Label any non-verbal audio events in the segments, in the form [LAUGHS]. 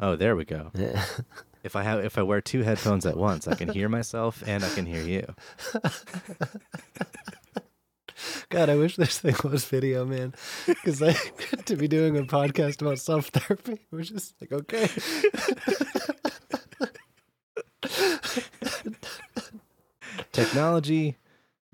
Oh, there we go. [LAUGHS] If I have if I wear two headphones at once, I can hear myself and I can hear you. [LAUGHS] God, I wish this thing was video, man. Because I [LAUGHS] like to be doing a podcast about self therapy was just like okay. Technology,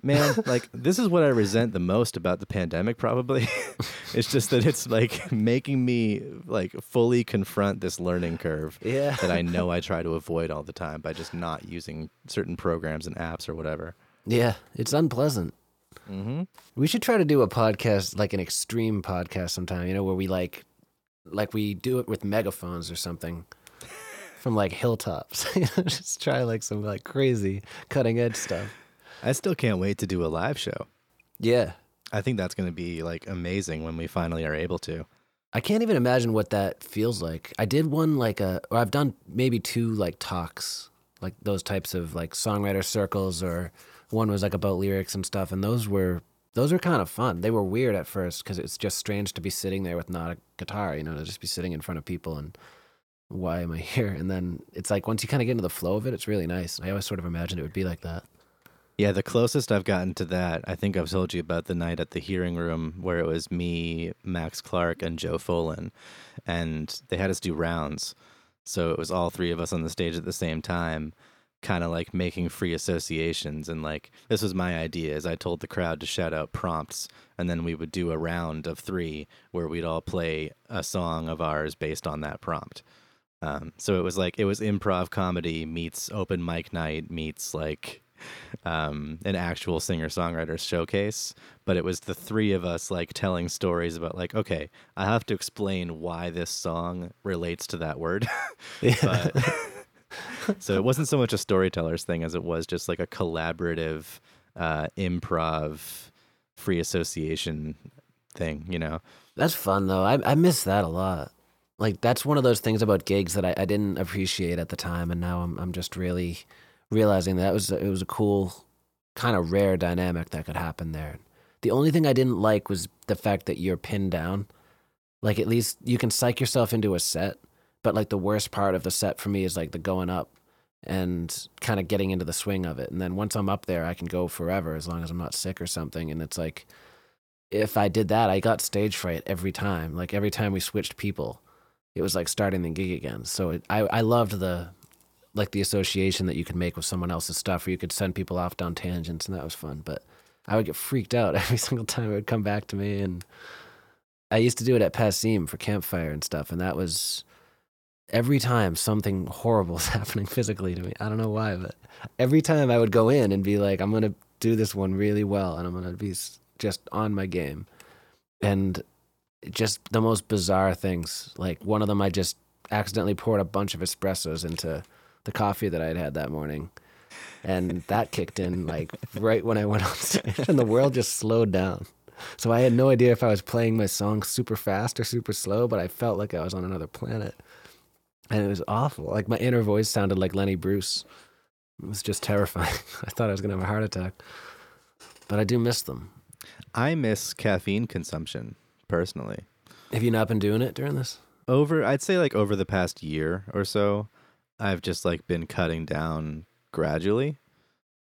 man, [LAUGHS] like this is what I resent the most about the pandemic probably. [LAUGHS] it's just that it's like making me like fully confront this learning curve Yeah. that I know I try to avoid all the time by just not using certain programs and apps or whatever. Yeah, it's unpleasant. Mm-hmm. We should try to do a podcast, like an extreme podcast sometime, you know, where we like, like we do it with megaphones or something from like hilltops. [LAUGHS] Just try like some like crazy cutting edge stuff. I still can't wait to do a live show. Yeah. I think that's going to be like amazing when we finally are able to. I can't even imagine what that feels like. I did one like a, or I've done maybe two like talks, like those types of like songwriter circles, or one was like about lyrics and stuff, and those were those were kind of fun. They were weird at first because it's just strange to be sitting there with not a guitar, you know, to just be sitting in front of people and why am I [LAUGHS] here? And then it's like once you kind of get into the flow of it, it's really nice. I always sort of imagined it would be like that. Yeah, the closest I've gotten to that, I think I've told you about the night at the hearing room where it was me, Max Clark, and Joe Folan, and they had us do rounds. So it was all three of us on the stage at the same time, kind of like making free associations. And like this was my idea, is I told the crowd to shout out prompts, and then we would do a round of three where we'd all play a song of ours based on that prompt. Um, so it was like it was improv comedy meets open mic night meets like um, an actual singer songwriter showcase, but it was the three of us like telling stories about like, okay, I have to explain why this song relates to that word. [LAUGHS] but [LAUGHS] so it wasn't so much a storyteller's thing as it was just like a collaborative uh, improv free association thing, you know? That's fun though. I I miss that a lot. Like that's one of those things about gigs that I, I didn't appreciate at the time, and now I'm I'm just really realizing that was it was a cool kind of rare dynamic that could happen there. The only thing I didn't like was the fact that you're pinned down. Like at least you can psych yourself into a set, but like the worst part of the set for me is like the going up and kind of getting into the swing of it. And then once I'm up there, I can go forever as long as I'm not sick or something. And it's like if I did that, I got stage fright every time. Like every time we switched people, it was like starting the gig again. So it, I I loved the like the association that you could make with someone else's stuff, or you could send people off down tangents, and that was fun. But I would get freaked out [LAUGHS] every single time it would come back to me, and I used to do it at Passim for campfire and stuff, and that was every time something horrible [LAUGHS] was happening physically to me. I don't know why, but every time I would go in and be like, I'm gonna do this one really well, and I'm gonna be just on my game, and just the most bizarre things. Like one of them, I just accidentally poured a bunch of espressos into the coffee that I'd had that morning. And that kicked in like [LAUGHS] right when I went on stage, and the world just slowed down. So I had no idea if I was playing my song super fast or super slow, but I felt like I was on another planet. And it was awful. Like my inner voice sounded like Lenny Bruce. It was just terrifying. [LAUGHS] I thought I was going to have a heart attack. But I do miss them. I miss caffeine consumption personally. Have you not been doing it during this? Over, I'd say like over the past year or so, I've just like been cutting down gradually.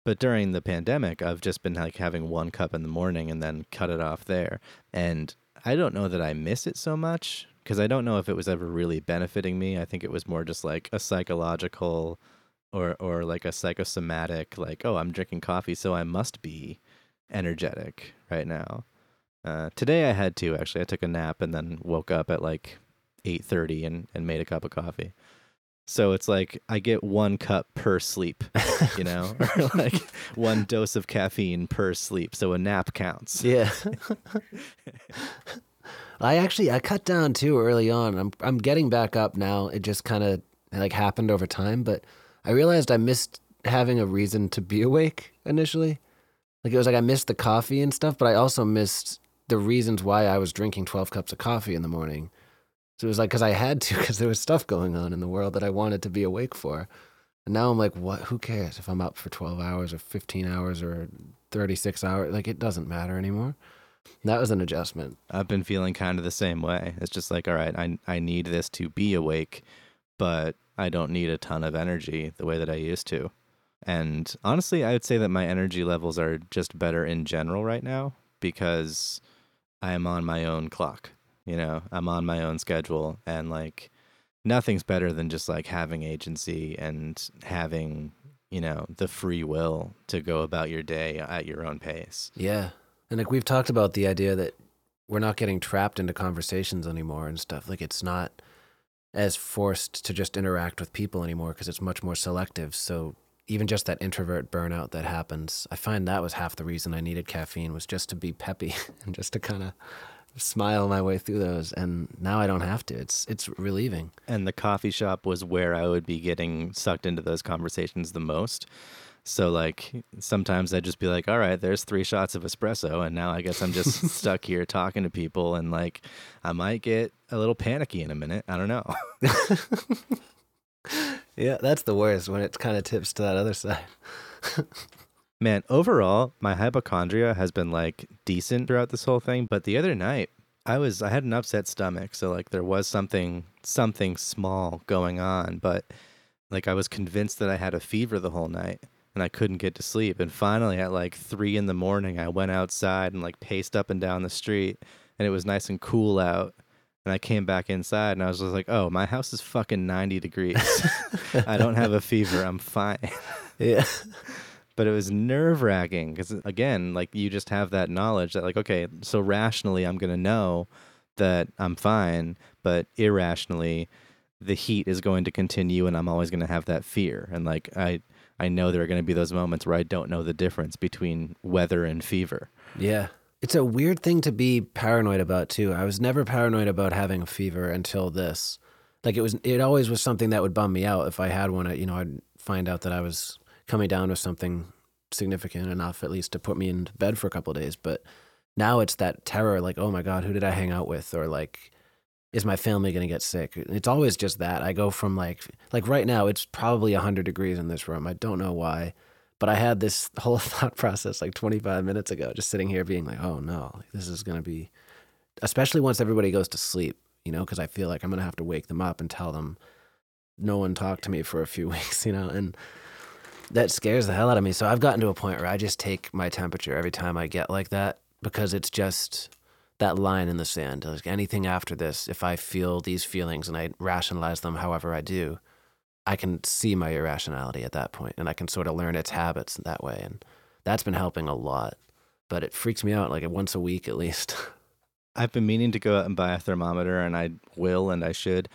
But during the pandemic, I've just been like having one cup in the morning and then cut it off there. And I don't know that I miss it so much because I don't know if it was ever really benefiting me. I think it was more just like a psychological or or like a psychosomatic like, oh, I'm drinking coffee, so I must be energetic right now. Uh, today I had to actually. I took a nap and then woke up at like eight thirty and and made a cup of coffee. So it's like I get one cup per sleep, [LAUGHS] you know, [LAUGHS] or like one dose of caffeine per sleep. So a nap counts. Yeah. [LAUGHS] I actually I cut down too early on. I'm I'm getting back up now. It just kind of like happened over time, but I realized I missed having a reason to be awake initially. Like it was like I missed the coffee and stuff, but I also missed the reasons why I was drinking 12 cups of coffee in the morning. So it was like cuz I had to cuz there was stuff going on in the world that I wanted to be awake for. And now I'm like, what? Who cares if I'm up for 12 hours or 15 hours or 36 hours? Like, it doesn't matter anymore. That was an adjustment. I've been feeling kind of the same way. It's just like, all right, I I need this to be awake, but I don't need a ton of energy the way that I used to. And honestly, I would say that my energy levels are just better in general right now because I am on my own clock. You know, I'm on my own schedule and like nothing's better than just like having agency and having, you know, the free will to go about your day at your own pace. Yeah. And like we've talked about the idea that we're not getting trapped into conversations anymore and stuff. Like it's not as forced to just interact with people anymore because it's much more selective. So even just that introvert burnout that happens, I find that was half the reason I needed caffeine was just to be peppy [LAUGHS] and just to kind of smile my way through those and now I don't have to. It's it's relieving. And the coffee shop was where I would be getting sucked into those conversations the most. So like sometimes I'd just be like, all right, there's three shots of espresso and now I guess I'm just [LAUGHS] stuck here talking to people and like I might get a little panicky in a minute. I don't know. [LAUGHS] yeah, that's the worst when it kind of tips to that other [LAUGHS] side. Man, overall, my hypochondria has been like decent throughout this whole thing, but the other night I was I had an upset stomach, so like there was something something small going on, but like I was convinced that I had a fever the whole night and I couldn't get to sleep. And finally at like 3 in the morning, I went outside and like paced up and down the street and it was nice and cool out. And I came back inside and I was just like, "Oh, my house is fucking 90 degrees. [LAUGHS] I don't have a fever. I'm fine." Yeah. [LAUGHS] but it was nerve wracking because again, like you just have that knowledge that like, okay, so rationally I'm gonna know that I'm fine, but irrationally, the heat is going to continue, and I'm always gonna have that fear. And like I, I know there are gonna be those moments where I don't know the difference between weather and fever. Yeah. It's a weird thing to be paranoid about too. I was never paranoid about having a fever until this. Like it was it always was something that would bum me out if I had one, you know, I'd find out that I was coming down with something significant enough, at least to put me in bed for a couple days. But now it's that terror, like, oh my God, who did I hang out with? Or like, is my family going to get sick? It's always just that. I go from like, like right now, it's probably 100 degrees in this room. I don't know why. But I had this [LAUGHS] whole thought process like 25 minutes ago, just sitting here being like, oh no, this is going to be, especially once everybody goes to sleep, you know, because I feel like I'm going to have to wake them up and tell them no one talked to me for a few [LAUGHS] weeks, you know, and that scares the hell out of me. So I've gotten to a point where I just take my temperature every time I get like that because it's just that line in the sand. Like anything after this, if I feel these feelings and I rationalize them however I do, I can see my irrationality at that point and I can sort of learn its habits that way. And that's been helping a lot. But it freaks me out like once a week at least. [LAUGHS] I've been meaning to go out and buy a thermometer and I will and I should,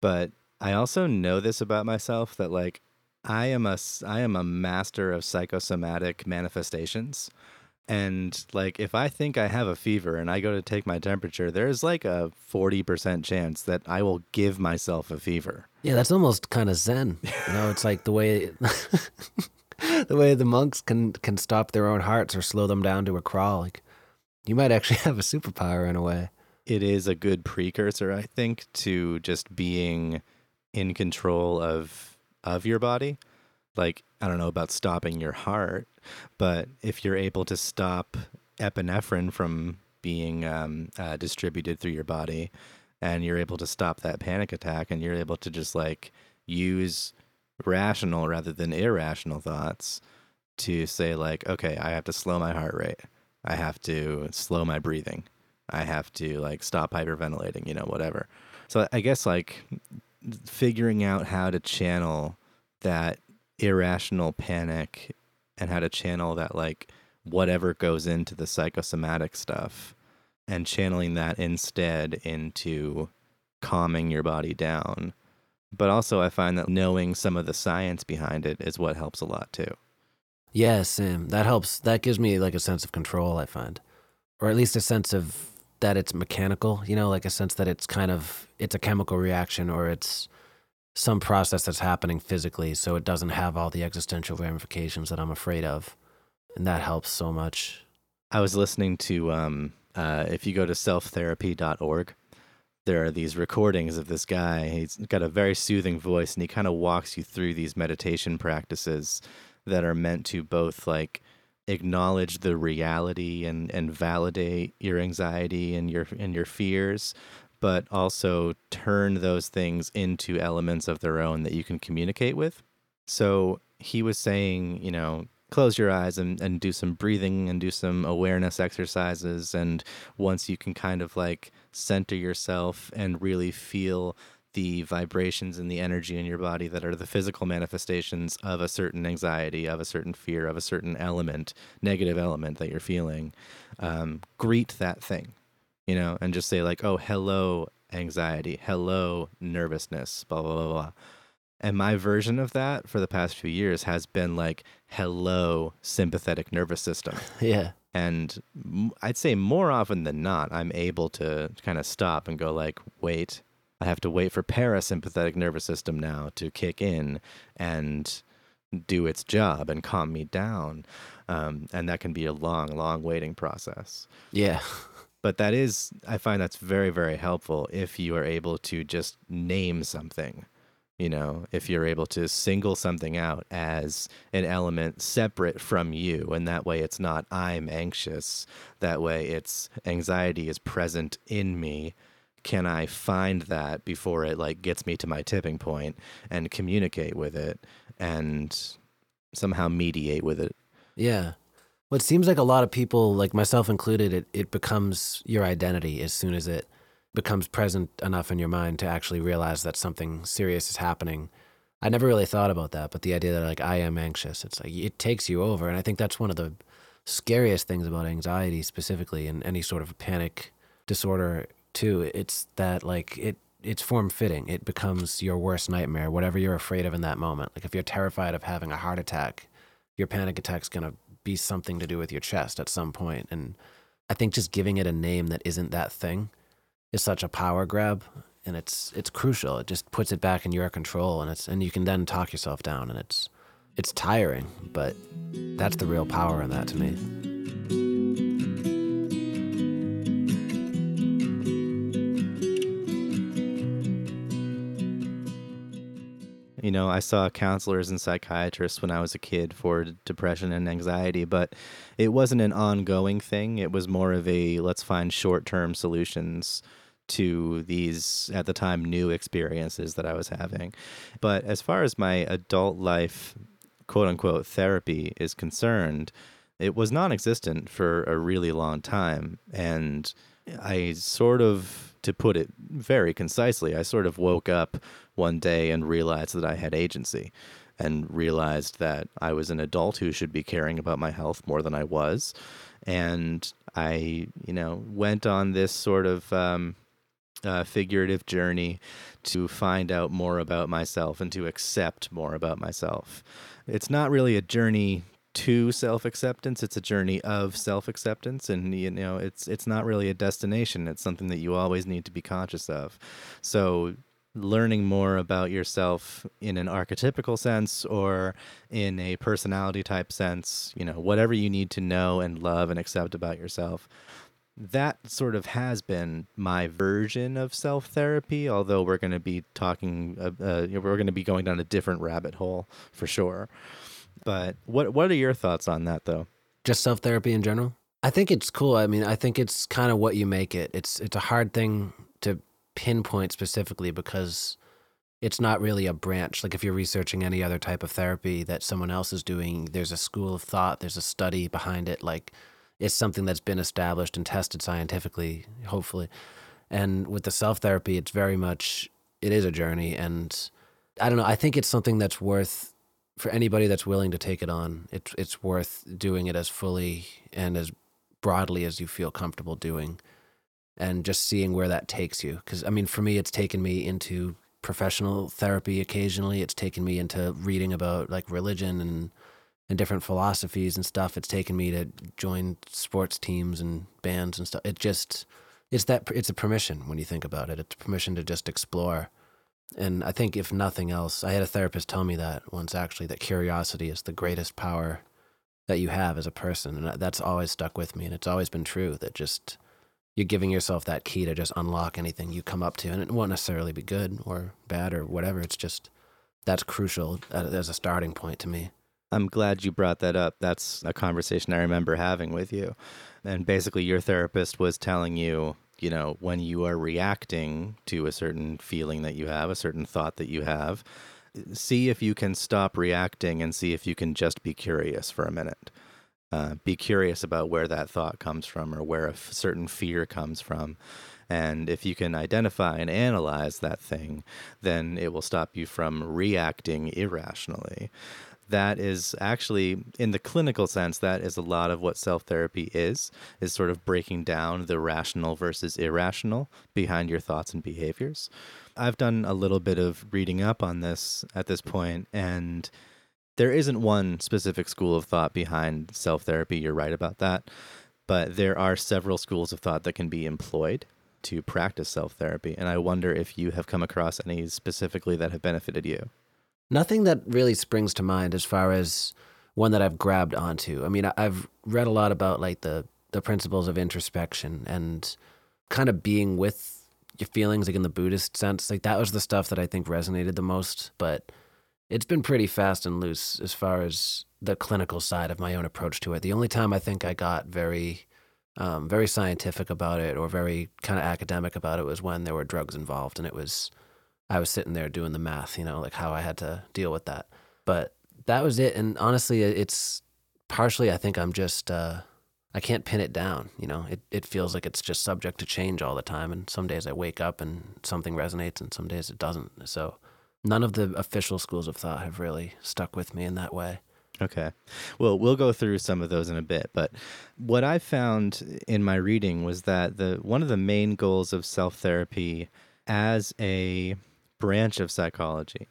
but I also know this about myself that like I am a I am a master of psychosomatic manifestations. And like if I think I have a fever and I go to take my temperature, there's like a 40% chance that I will give myself a fever. Yeah, that's almost kind of zen. You know, it's like the way [LAUGHS] the way the monks can can stop their own hearts or slow them down to a crawl. Like you might actually [LAUGHS] have a superpower in a way. It is a good precursor, I think, to just being in control of of your body. Like, I don't know about stopping your heart, but if you're able to stop epinephrine from being um, uh, distributed through your body and you're able to stop that panic attack and you're able to just like use rational rather than irrational thoughts to say like okay i have to slow my heart rate. I have to slow my breathing. I have to like stop hyperventilating you know whatever. So i guess like figuring out how to channel that irrational panic and how to channel that like whatever goes into the psychosomatic stuff and channeling that instead into calming your body down. But also, I find that knowing some of the science behind it is what helps a lot too. Yeah, Sam, that helps. That gives me like a sense of control, I find, or at least a sense of that it's mechanical, you know, like a sense that it's kind of it's a chemical reaction or it's some process that's happening physically so it doesn't have all the existential ramifications that I'm afraid of. And that helps so much. I was listening to um uh if you go to selftherapy.org, there are these recordings of this guy. He's got a very soothing voice, and he kind of walks you through these meditation practices that are meant to both like acknowledge the reality and, and validate your anxiety and your and your fears, but also turn those things into elements of their own that you can communicate with. So he was saying, you know, close your eyes and, and do some breathing and do some awareness exercises. And once you can kind of like center yourself and really feel the vibrations and the energy in your body that are the physical manifestations of a certain anxiety, of a certain fear, of a certain element, negative element that you're feeling, um, greet that thing, you know, and just say, like, oh, hello, anxiety, hello, nervousness, blah, blah, blah, blah. And my version of that for the past few years has been like, hello, sympathetic nervous system. [LAUGHS] Yeah. And I'd say more often than not, I'm able to kind of stop and go, like, wait, I have to wait for parasympathetic nervous system now to kick in and do its job and calm me down. Um, and that can be a long, long waiting process. Yeah. But that is, I find that's very, very helpful if you are able to just name something you know if you're able to single something out as an element separate from you. And that way it's not i'm anxious. That way it's anxiety is present in me. Can i find that before it like gets me to my tipping point and communicate with it and somehow mediate with it? Yeah it seems like a lot of people like myself included it, it becomes your identity as soon as it becomes present enough in your mind to actually realize that something serious is happening. I never really thought about that, but the idea that like I am anxious, it's like it takes you over, and I think that's one of the scariest things about anxiety specifically and any sort of panic disorder too. It's that like it it's form fitting. It becomes your worst nightmare, whatever you're afraid of in that moment. Like if you're terrified of having a heart attack, your panic attack's gonna be something to do with your chest at some point. And I think just giving it a name that isn't that thing is such a power grab and it's it's crucial. It just puts it back in your control and it's and you can then talk yourself down and it's it's tiring, but that's the real power in that to me. You know, I saw counselors and psychiatrists when I was a kid for depression and anxiety, but it wasn't an ongoing thing. It was more of a let's find short term solutions to these at the time new experiences that I was having. But as far as my adult life, quote unquote, therapy is concerned, it was non existent for a really long time. And I sort of, to put it very concisely, I sort of woke up one day and realized that I had agency and realized that I was an adult who should be caring about my health more than I was. And I, you know, went on this sort of um, uh, figurative journey to find out more about myself and to accept more about myself. It's not really a journey to self-acceptance. It's a journey of self-acceptance and you know it's it's not really a destination. It's something that you always need to be conscious of. So learning more about yourself in an archetypical sense or in a personality type sense you know whatever you need to know and love and accept about yourself that sort of has been my version of self therapy, although we're going to be talking, uh, uh, we're going to be going down a different rabbit hole for sure. But what what are your thoughts on that, though? Just self therapy in general. I think it's cool. I mean, I think it's kind of what you make it. It's it's a hard thing to pinpoint specifically because it's not really a branch. Like if you're researching any other type of therapy that someone else is doing, there's a school of thought, there's a study behind it. Like it's something that's been established and tested scientifically, hopefully. And with the self therapy, it's very much it is a journey, and I don't know. I think it's something that's worth for anybody that's willing to take it on. It's it's worth doing it as fully and as broadly as you feel comfortable doing, and just seeing where that takes you. Because I mean, for me, it's taken me into professional therapy occasionally. It's taken me into reading about like religion and and different philosophies and stuff. It's taken me to join sports teams and bands and stuff. It just it's that it's a permission when you think about it. It's permission to just explore. And I think if nothing else, I had a therapist tell me that once actually that curiosity is the greatest power that you have as a person, and that's always stuck with me. And it's always been true that just you're giving yourself that key to just unlock anything you come up to, and it won't necessarily be good or bad or whatever. It's just that's crucial uh, as a starting point to me. I'm glad you brought that up. That's a conversation I remember having with you. And basically, your therapist was telling you, you know, when you are reacting to a certain feeling that you have, a certain thought that you have, see if you can stop reacting and see if you can just be curious for a minute. Uh, be curious about where that thought comes from or where a f- certain fear comes from. And if you can identify and analyze that thing, then it will stop you from reacting irrationally that is actually in the clinical sense that is a lot of what self therapy is is sort of breaking down the rational versus irrational behind your thoughts and behaviors. I've done a little bit of reading up on this at this point and there isn't one specific school of thought behind self therapy. You're right about that. But there are several schools of thought that can be employed to practice self therapy and i wonder if you have come across any specifically that have benefited you Nothing that really springs to mind as far as one that I've grabbed onto. I mean, I've read a lot about like the the principles of introspection and kind of being with your feelings, like in the Buddhist sense. Like that was the stuff that I think resonated the most. But it's been pretty fast and loose as far as the clinical side of my own approach to it. The only time I think I got very um, very scientific about it or very kind of academic about it was when there were drugs involved, and it was I was sitting there doing the math, you know, like how I had to deal with that. But that was it. And honestly, it's partially, I think I'm just, uh, I can't pin it down. You know, it, it feels like it's just subject to change all the time. And some days I wake up and something resonates and some days it doesn't. So none of the official schools of thought have really stuck with me in that way. Okay. Well, we'll go through some of those in a bit, but what I found in my reading was that the one of the main goals of self-therapy as a branch of psychology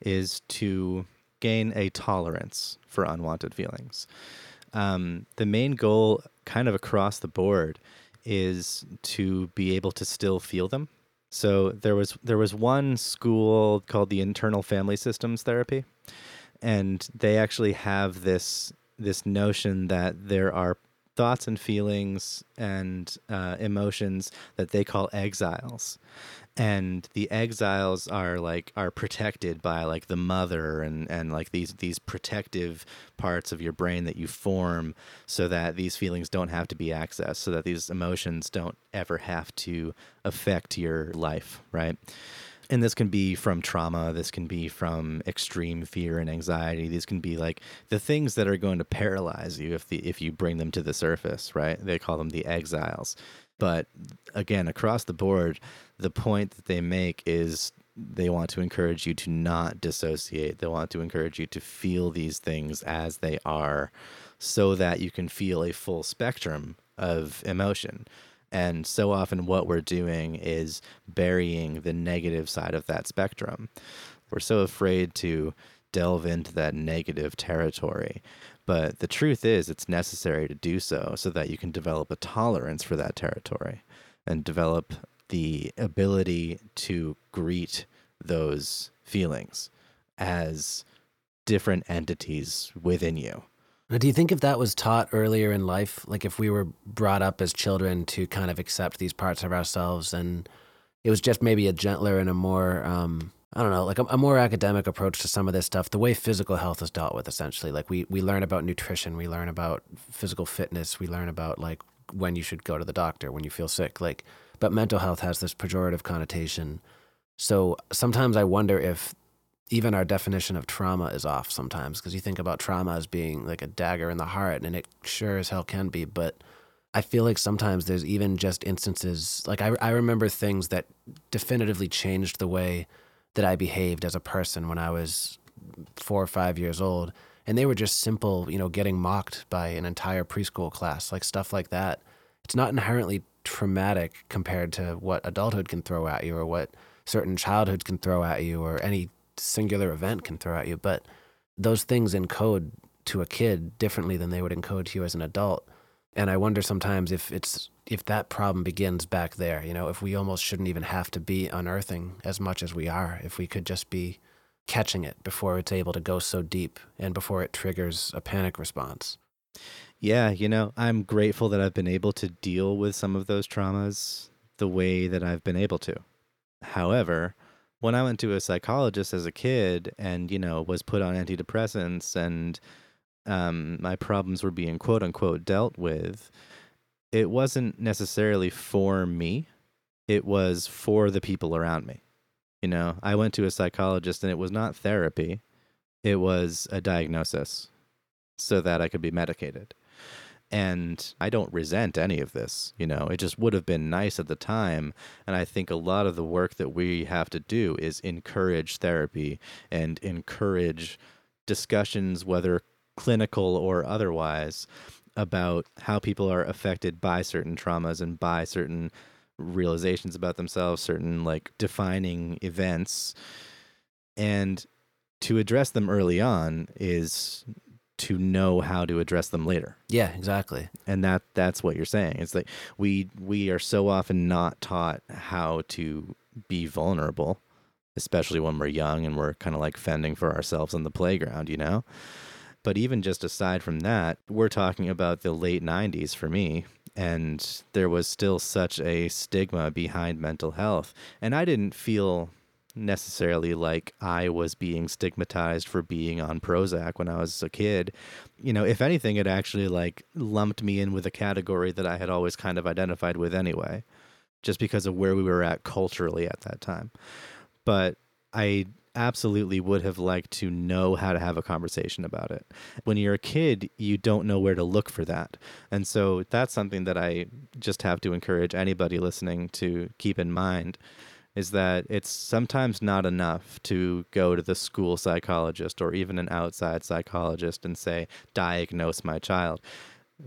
is to gain a tolerance for unwanted feelings. Um, the main goal, kind of across the board, is to be able to still feel them. So there was there was one school called the internal family systems therapy, and they actually have this this notion that there are thoughts and feelings and uh, emotions that they call exiles and the exiles are like are protected by like the mother and and like these these protective parts of your brain that you form so that these feelings don't have to be accessed so that these emotions don't ever have to affect your life right? And this can be from trauma this can be from extreme fear and anxiety these can be like the things that are going to paralyze you if the if you bring them to the surface right? They call them the exiles but again, across the board, the point that they make is they want to encourage you to not dissociate. They want to encourage you to feel these things as they are so that you can feel a full spectrum of emotion. And so often, what we're doing is burying the negative side of that spectrum. We're so afraid to delve into that negative territory. But the truth is, it's necessary to do so so that you can develop a tolerance for that territory and develop the ability to greet those feelings as different entities within you. Now, do you think if that was taught earlier in life, like if we were brought up as children to kind of accept these parts of ourselves and it was just maybe a gentler and a more um, I don't know, like a, a, more academic approach to some of this stuff, the way physical health is dealt with essentially. Like we, we learn about nutrition, we learn about physical fitness, we learn about like when you should go to the doctor when you feel sick. Like, but mental health has this pejorative connotation. So sometimes I wonder if even our definition of trauma is off sometimes because you think about trauma as being like a dagger in the heart and it sure as hell can be. But I feel like sometimes there's even just instances like I, I remember things that definitively changed the way that I behaved as a person when I was four or five years old. And they were just simple, you know, getting mocked by an entire preschool class, like stuff like that. It's not inherently traumatic compared to what adulthood can throw at you or what certain childhoods can throw at you or any singular event can throw at you. But those things encode to a kid differently than they would encode to you as an adult. And I wonder sometimes if it's if that problem begins back there, you know, if we almost shouldn't even have to be unearthing as much as we are, if we could just be catching it before it's able to go so deep and before it triggers a panic response. Yeah, you know, I'm grateful that I've been able to deal with some of those traumas the way that I've been able to. However, when I went to a psychologist as a kid and, you know, was put on antidepressants and um, my problems were being quote unquote dealt with, it wasn't necessarily for me, it was for the people around me. You know, I went to a psychologist and it was not therapy, it was a diagnosis so that I could be medicated. And I don't resent any of this. You know, it just would have been nice at the time. And I think a lot of the work that we have to do is encourage therapy and encourage discussions, whether clinical or otherwise, about how people are affected by certain traumas and by certain realizations about themselves, certain like defining events. And to address them early on is to know how to address them later. Yeah, exactly. And that that's what you're saying. It's like we we are so often not taught how to be vulnerable, especially when we're young and we're kind of like fending for ourselves on the playground, you know? But even just aside from that, we're talking about the late 90s for me, and there was still such a stigma behind mental health. And I didn't feel necessarily like I was being stigmatized for being on Prozac when I was a kid. You know, if anything, it actually like lumped me in with a category that I had always kind of identified with anyway, just because of where we were at culturally at that time. But I absolutely would have liked to know how to have a conversation about it. When you're a kid, you don't know where to look for that. And so that's something that I just have to encourage anybody listening to keep in mind is that it's sometimes not enough to go to the school psychologist or even an outside psychologist and say, diagnose my child.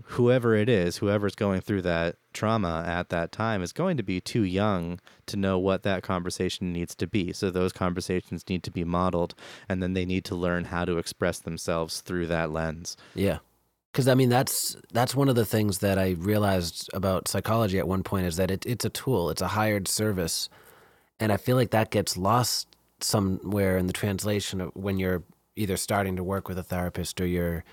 Whoever it is, whoever's going through that trauma at that time is going to be too young to know what that conversation needs to be. So those conversations need to be modeled and then they need to learn how to express themselves through that lens. Yeah. Cuz I mean that's that's one of the things that I realized about psychology at one point is that it, it's a tool, it's a hired service and I feel like that gets lost somewhere in the translation of when you're either starting to work with a therapist or you're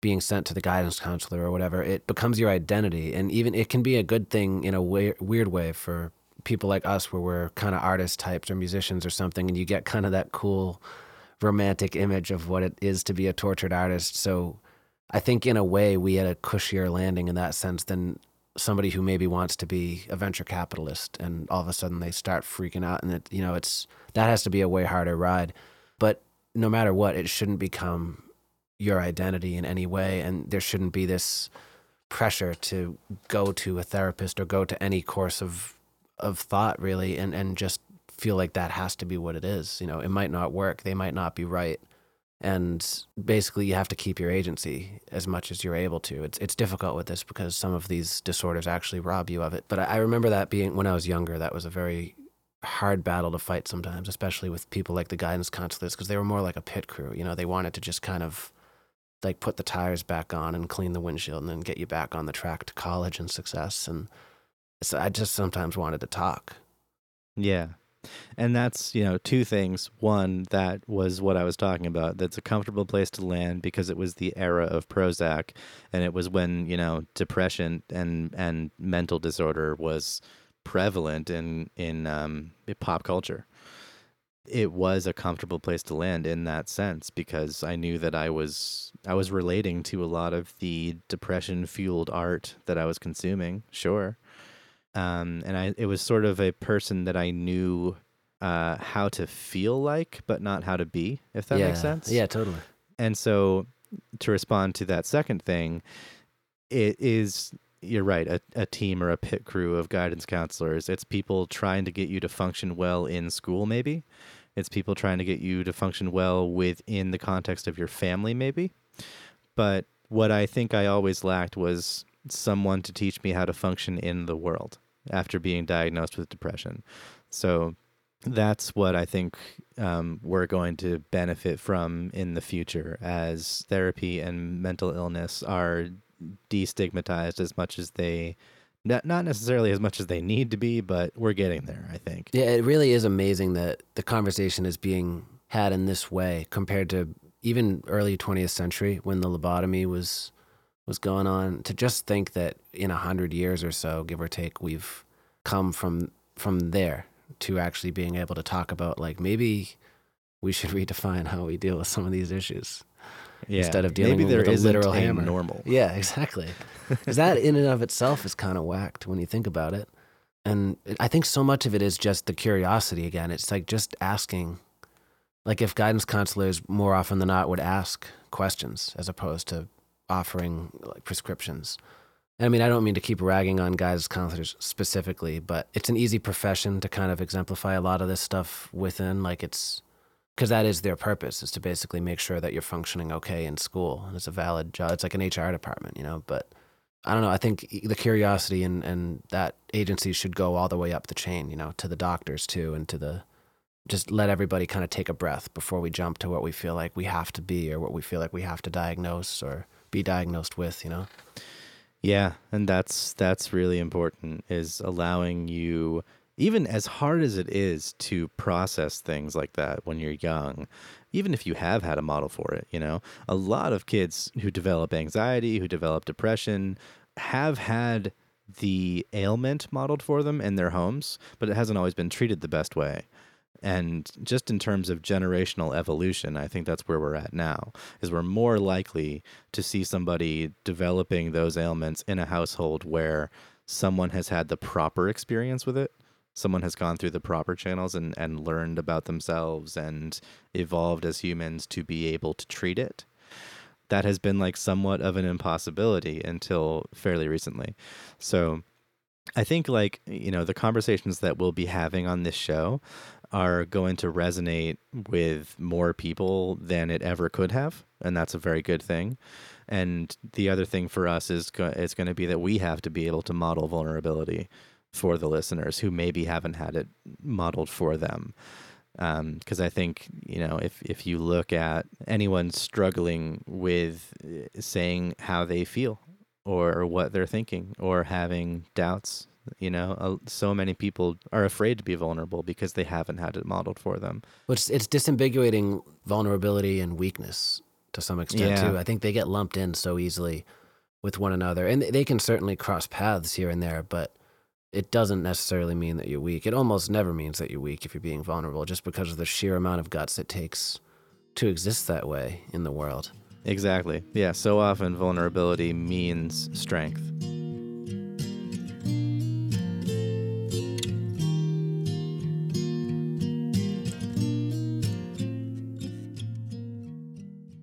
being sent to the guidance counselor or whatever. It becomes your identity, and even it can be a good thing in a way, weird way for people like us, where we're kind of artist types or musicians or something, and you get kind of that cool romantic image of what it is to be a tortured artist. So I think in a way we had a cushier landing in that sense than somebody who maybe wants to be a venture capitalist and all of a sudden they start freaking out and it you know it's that has to be a way harder ride but no matter what it shouldn't become your identity in any way and there shouldn't be this pressure to go to a therapist or go to any course of of thought really and and just feel like that has to be what it is you know it might not work they might not be right and basically you have to keep your agency as much as you're able to. It's it's difficult with this because some of these disorders actually rob you of it. But I, I remember that being when I was younger, that was a very hard battle to fight sometimes, especially with people like the guidance counselors because they were more like a pit crew. You know, they wanted to just kind of like put the tires back on and clean the windshield and then get you back on the track to college and success. And so I just sometimes wanted to talk. Yeah. And that's, you know, two things. One, that was what I was talking about. That's a comfortable place to land because it was the era of Prozac and it was when, you know, depression and and mental disorder was prevalent in in um, pop culture. It was a comfortable place to land in that sense because I knew that I was I was relating to a lot of the depression fueled art that I was consuming. Sure um, and I it was sort of a person that I knew uh, how to feel like, but not how to be. If that yeah. makes sense. Yeah, totally. And so, to respond to that second thing, it is you're right a, a team or a pit crew of guidance counselors. It's people trying to get you to function well in school, maybe. It's people trying to get you to function well within the context of your family, maybe. But what I think I always lacked was someone to teach me how to function in the world after being diagnosed with depression. So that's what I think um, we're going to benefit from in the future as therapy and mental illness are destigmatized as much as they not necessarily as much as they need to be, but we're getting there, I think. Yeah, it really is amazing that the conversation is being had in this way compared to even early 20th century when the lobotomy was was going on. To just think that in a hundred years or so, give or take, we've come from from there to actually being able to talk about like maybe we should [LAUGHS] redefine how we deal with some of these issues Yeah. instead of dealing Maybe there with a literal a hammer. normal. Yeah, exactly. [LAUGHS] Because that in and of itself is kind of whacked when you think about it. And it- I think so much of it is just the curiosity again. It's like just asking, like if guidance counselors more often than not would ask questions as opposed to offering like prescriptions. And I mean, I don't mean to keep ragging on guidance counselors specifically, but it's an easy profession to kind of exemplify a lot of this stuff within. Like it's because that is their purpose is to basically make sure that you're functioning okay in school and it's a valid job. It's like an hr department you know but i don't know i think the curiosity and, and that agency should go all the way up the chain you know to the doctors too and to the just let everybody kind of take a breath before we jump to what we feel like we have to be or what we feel like we have to diagnose or be diagnosed with you know? Yeah, and that's that's really important is allowing you even as hard as it is to process things like that when you're young, even if you have had a model for it, you know. A lot of kids who develop anxiety, who develop depression have had the ailment modeled for them in their homes, but it hasn't always been treated the best way. And just in terms of generational evolution, I think that's where we're at now. Is we're more likely to see somebody developing those ailments in a household where someone has had the proper experience with it. Someone has gone through the proper channels and, and learned about themselves and evolved as humans to be able to treat it. That has been like somewhat of an impossibility until fairly recently. So I think like, you know, the conversations that we'll be having on this show are going to resonate with more people than it ever could have, and that's a very good thing. And the other thing for us is go- it's going to be that we have to be able to model vulnerability for the listeners who maybe haven't had it modeled for them. Because I think you know if if you look at anyone struggling with uh, saying how they feel or, what they're thinking or having doubts you know uh, so many people are afraid to be vulnerable because they haven't had it modeled for them it's, it's disambiguating vulnerability and weakness to some extent Yeah. too. I think they get lumped in so easily with one another, and they can certainly cross paths here and there, but it doesn't necessarily mean that you're weak. It almost never means that you're weak if you're being vulnerable, just because of the sheer amount of guts it takes to exist that way in the world. exactly yeah so often vulnerability means strength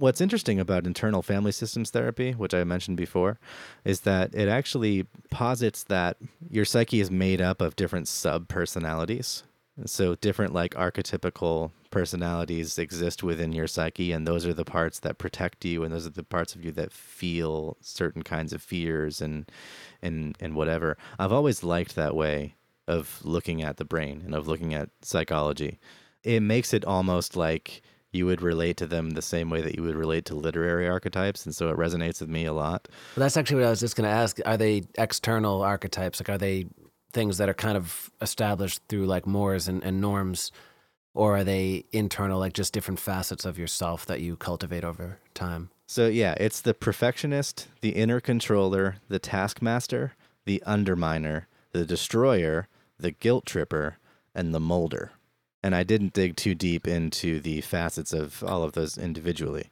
What's interesting about internal family systems therapy, which I mentioned before, is that it actually posits that your psyche is made up of different sub personalities. So, different like archetypical personalities exist within your psyche, and those are the parts that protect you, and those are the parts of you that feel certain kinds of fears and and and whatever. I've always liked that way of looking at the brain and of looking at psychology. It makes it almost like you would relate to them the same way that you would relate to literary archetypes, and so it resonates with me a lot. Well, that's actually what I was just going to ask. Are they external archetypes? Like, are they things that are kind of established through like mores and, and norms? Or are they internal, like just different facets of yourself that you cultivate over time? So yeah, it's the perfectionist, the inner controller, the taskmaster, the underminer, the destroyer, the guilt tripper, and the molder. And I didn't dig too deep into the facets of all of those individually.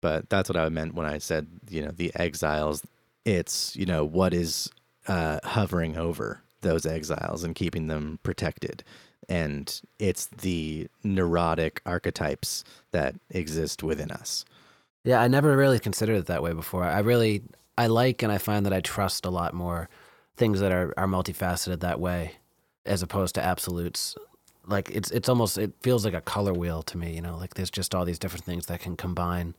But that's what I meant when I said, you know, the exiles. It's, you know, what is uh, hovering over those exiles and keeping them protected. And it's the neurotic archetypes that exist within us. Yeah, I never really considered it that way before. I really, I like and I find that I trust a lot more things that are, are multifaceted that way as opposed to absolutes. Like it's, it's almost, it feels like a color wheel to me, you know, like there's just all these different things that can combine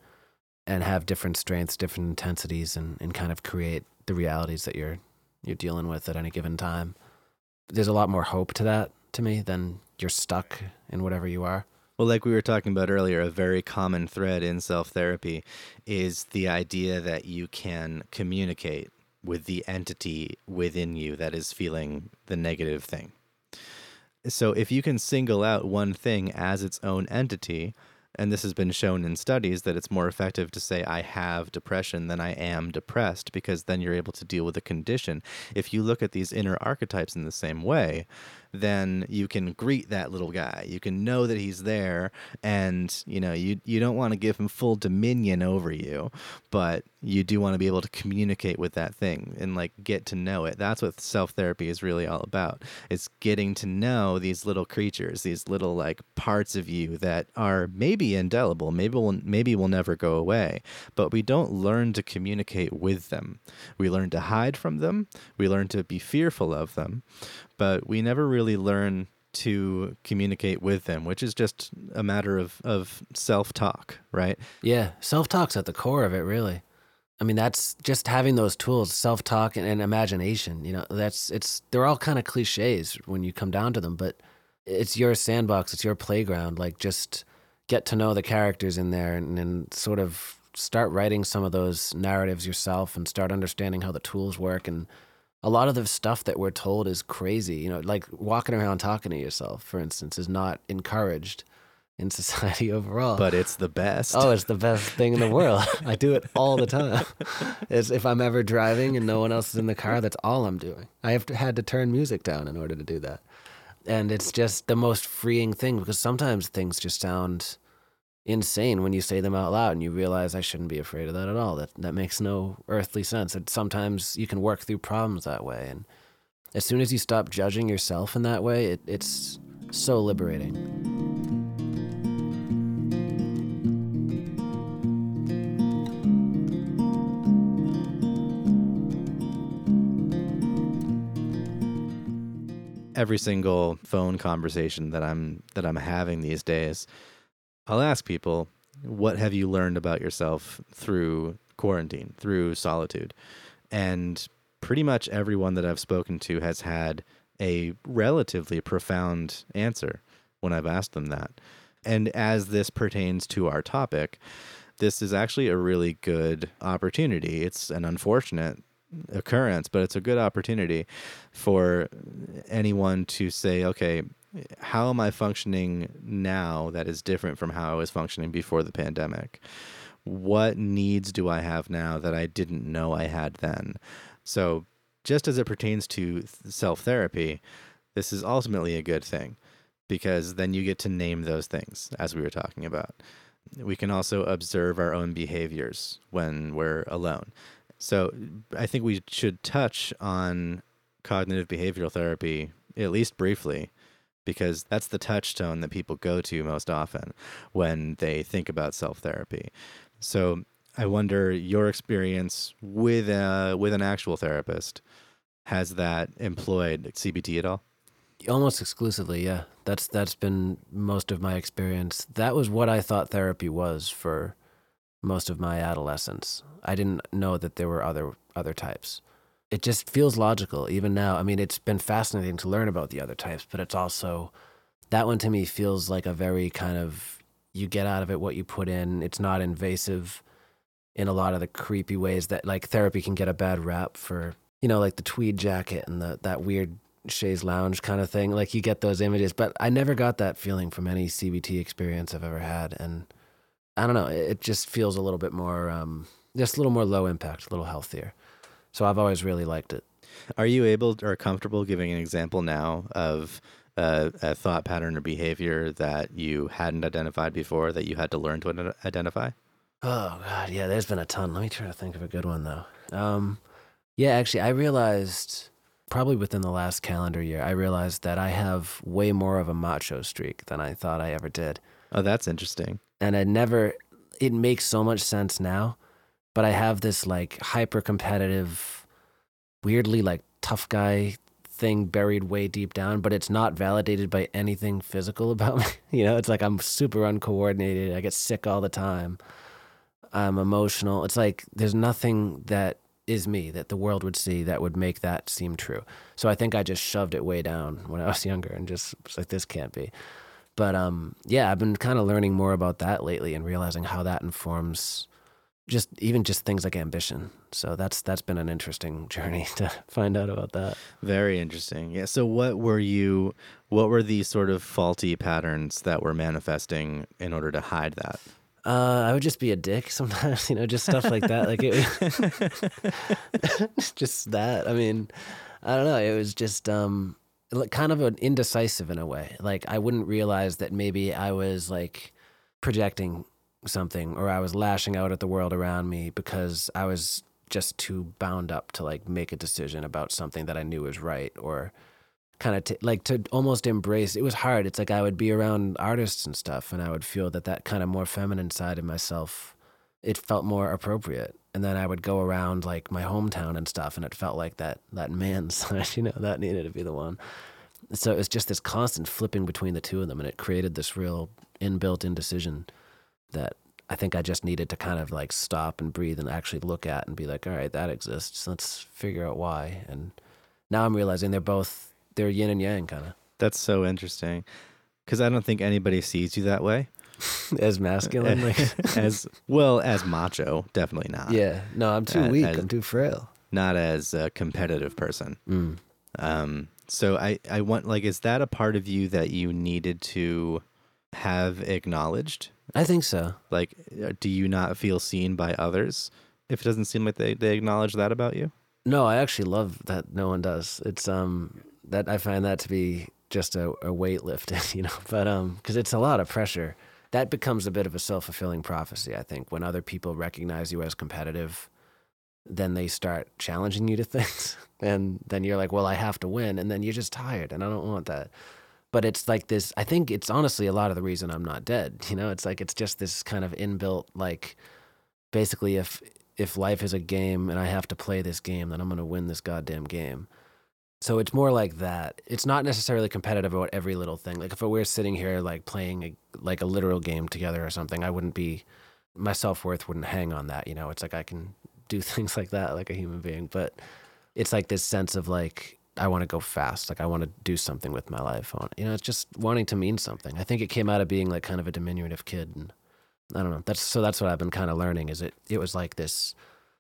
and have different strengths, different intensities and, and kind of create the realities that you're, you're dealing with at any given time. There's a lot more hope to that to me than you're stuck in whatever you are. Well, like we were talking about earlier, a very common thread in self therapy is the idea that you can communicate with the entity within you that is feeling the negative thing. So, if you can single out one thing as its own entity, And this has been shown in studies that it's more effective to say, I have depression than I am depressed, because then you're able to deal with the condition. If you look at these inner archetypes in the same way, then you can greet that little guy. You can know that he's there and you know, you you don't want to give him full dominion over you, but you do want to be able to communicate with that thing and like get to know it. That's what self-therapy is really all about. It's getting to know these little creatures, these little like parts of you that are maybe indelible, maybe will maybe will never go away, but we don't learn to communicate with them. We learn to hide from them, we learn to be fearful of them, but we never really learn to communicate with them, which is just a matter of, of self talk, right? Yeah, self talk's at the core of it, really. I mean, that's just having those tools, self talk and, and, imagination. You know, that's it's they're all kind of cliches when you come down to them, but it's your sandbox, it's your playground. Like, just get to know the characters in there and, and sort of start writing some of those narratives yourself and start understanding how the tools work and a lot of the stuff that we're told is crazy. You know, like walking around talking to yourself, for instance, is not encouraged in [LAUGHS] society overall. But it's the best. Oh, it's the best thing in the world. [LAUGHS] I do it all the time. It's if I'm ever driving and no one else is in the car, that's all I'm doing. I have to, had to turn music down in order to do that. And it's just the most freeing thing because sometimes things just sound insane when you say them out loud and you realize I shouldn't be afraid of that at all. That that makes no earthly sense. And sometimes you can work through problems that way. And as soon as you stop judging yourself in that way, it, it's so liberating. Every single phone conversation that I'm that I'm having these days I'll ask people, what have you learned about yourself through quarantine, through solitude? And pretty much everyone that I've spoken to has had a relatively profound answer when I've asked them that. And as this pertains to our topic, this is actually a really good opportunity. It's an unfortunate occurrence, but it's a good opportunity for anyone to say, okay, how am I functioning now that is different from how I was functioning before the pandemic? What needs do I have now that I didn't know I had then? So, just as it pertains to self therapy, this is ultimately a good thing because then you get to name those things, as we were talking about. We can also observe our own behaviors when we're alone. So, I think we should touch on cognitive behavioral therapy, at least briefly, because that's the touchstone that people go to most often when they think about self therapy. So I wonder your experience with a, with an actual therapist has that employed CBT at all? Almost exclusively, yeah. That's that's been most of my experience. That was what I thought therapy was for most of my adolescence. I didn't know that there were other other types it just feels logical even now. I mean, it's been fascinating to learn about the other types, but it's also that one to me feels like a very kind of you get out of it what you put in. It's not invasive in a lot of the creepy ways that like therapy can get a bad rap for, you know, like the tweed jacket and the that weird chaise lounge kind of thing. Like you get those images, but I never got that feeling from any CBT experience I've ever had and I don't know, it just feels a little bit more um just a little more low impact, a little healthier. So I've always really liked it. Are you able or comfortable giving an example now of a, a, thought pattern or behavior that you hadn't identified before that you had to learn to identify? Oh God, yeah. There's been a ton. Let me try to think of a good one though. Um, yeah, actually, I realized probably within the last calendar year, I realized that I have way more of a macho streak than I thought I ever did. Oh, that's interesting. And I never. It makes so much sense now but I have this like hyper competitive, weirdly like tough guy thing buried way deep down, but it's not validated by anything physical [LAUGHS] about me. you know, it's like I'm super uncoordinated. I get sick all the time. I'm emotional. It's like there's nothing that is me that the world would see that would make that seem true. So I think I just shoved it way down when I was [LAUGHS] younger and just was like, this can't be. But um, yeah, I've been kind of learning more about that lately and realizing how that informs just even just things like ambition. So that's that's been an interesting [LAUGHS] journey to find out about that. Very interesting. Yeah. So what were you what were these sort of faulty patterns that were manifesting in order to hide that? Uh, I would just be a dick [LAUGHS] sometimes, you know, just stuff like that. Like it, [LAUGHS] just that. I mean, I don't know. It was just um, kind of an indecisive in a way. Like I wouldn't realize that maybe I was like projecting something or I was lashing out at the world around me because I was just too bound up to like make a decision about something that I knew was right or kind of t- like to almost embrace it was hard. It's like I would be around artists and stuff and I would feel that that kind of more feminine side of myself it felt more appropriate. And then I would go around like my hometown and stuff and it felt like that that man [LAUGHS] side you know that needed to be the one. So it was just this constant flipping between the two of them and it created this real inbuilt indecision that I think I just needed to kind of like stop and breathe and actually look at and be like, all right, that exists. Let's figure out why. And now I'm realizing they're both they're yin and yang kind of. That's so interesting. Cuz I don't think anybody sees you that way. [LAUGHS] as masculine [LAUGHS] like as well as macho, definitely not. Yeah. No, I'm too As- weak. as- I'm too frail. Not as a competitive person. Mm. Um, so I, I want like, is that a part of you that you needed to have acknowledged? I think so. Like, uh, do you not feel seen by others if it doesn't seem like they, they acknowledge that about you? No, I actually love that no one does. It's um that I find that to be just a, a weight lifted, [LAUGHS] you know. But um because it's a lot of pressure. That becomes a bit of a self fulfilling prophecy, I think. When other people recognize you as competitive, then they start challenging you to [LAUGHS] things. And then you're like, Well, I have to win, and then you're just tired and I don't want that. But it's like this I think it's honestly a lot of the reason I'm not dead. [LAUGHS] You know, it's like it's just this kind of inbuilt like basically if if life is a game and I have to play this game, then I'm going to win this goddamn game. So it's more like that. It's not necessarily competitive about every little thing. Like if we were sitting here like playing a, like a literal game together or something, I wouldn't be my self-worth wouldn't hang on that, you know. It's like I can do [LAUGHS] things like that like a human being, but it's like this sense of like I want to go fast. Like I want to do something with my life. Want, you know, it's just wanting to mean something. I think it came out of being like kind of a diminutive kid and I don't know. That's so that's what I've been kind of learning is it it was like this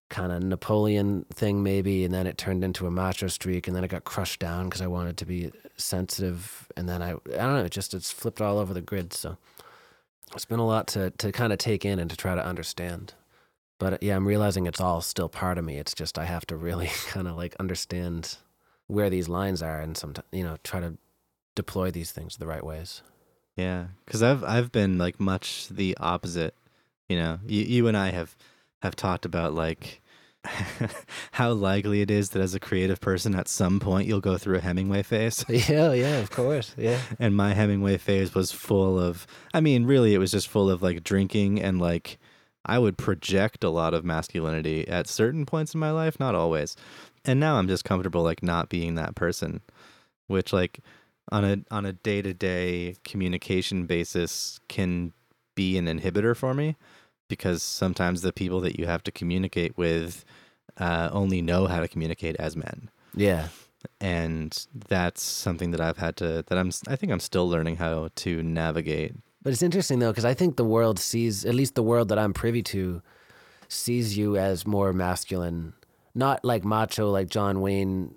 kind of Napoleon thing maybe and then it turned into a macho streak and then it got crushed down because I wanted to be sensitive and then I I don't know, it just it's flipped all over the grid so it's been a lot to to kind of take in and to try to understand. But uh, yeah, I'm realizing it's all still part of me. It's just I have to really [LAUGHS] kind of like understand where these lines are and sometimes you know try to deploy these things the right ways. Yeah, because I've I've been like much the opposite. You know, you you and I have have talked about like [LAUGHS] how likely it is that as a creative person, at some point you'll go through a Hemingway phase. [LAUGHS] yeah, yeah, of course. Yeah. [LAUGHS] and my Hemingway phase was full of. I mean, really, it was just full of like drinking and like I would project a lot of masculinity at certain points in my life, not always. And now I'm just comfortable like not being that person, which like on a on a day to day communication basis can be an inhibitor for me because sometimes the people that you have to communicate with uh, only know how to communicate as men Yeah. and that's something that I've had to that I'm I think I'm still learning how to navigate. But it's interesting though, because I think the world sees, at least the world that I'm privy to, sees you as more masculine, not like macho, like John Wayne,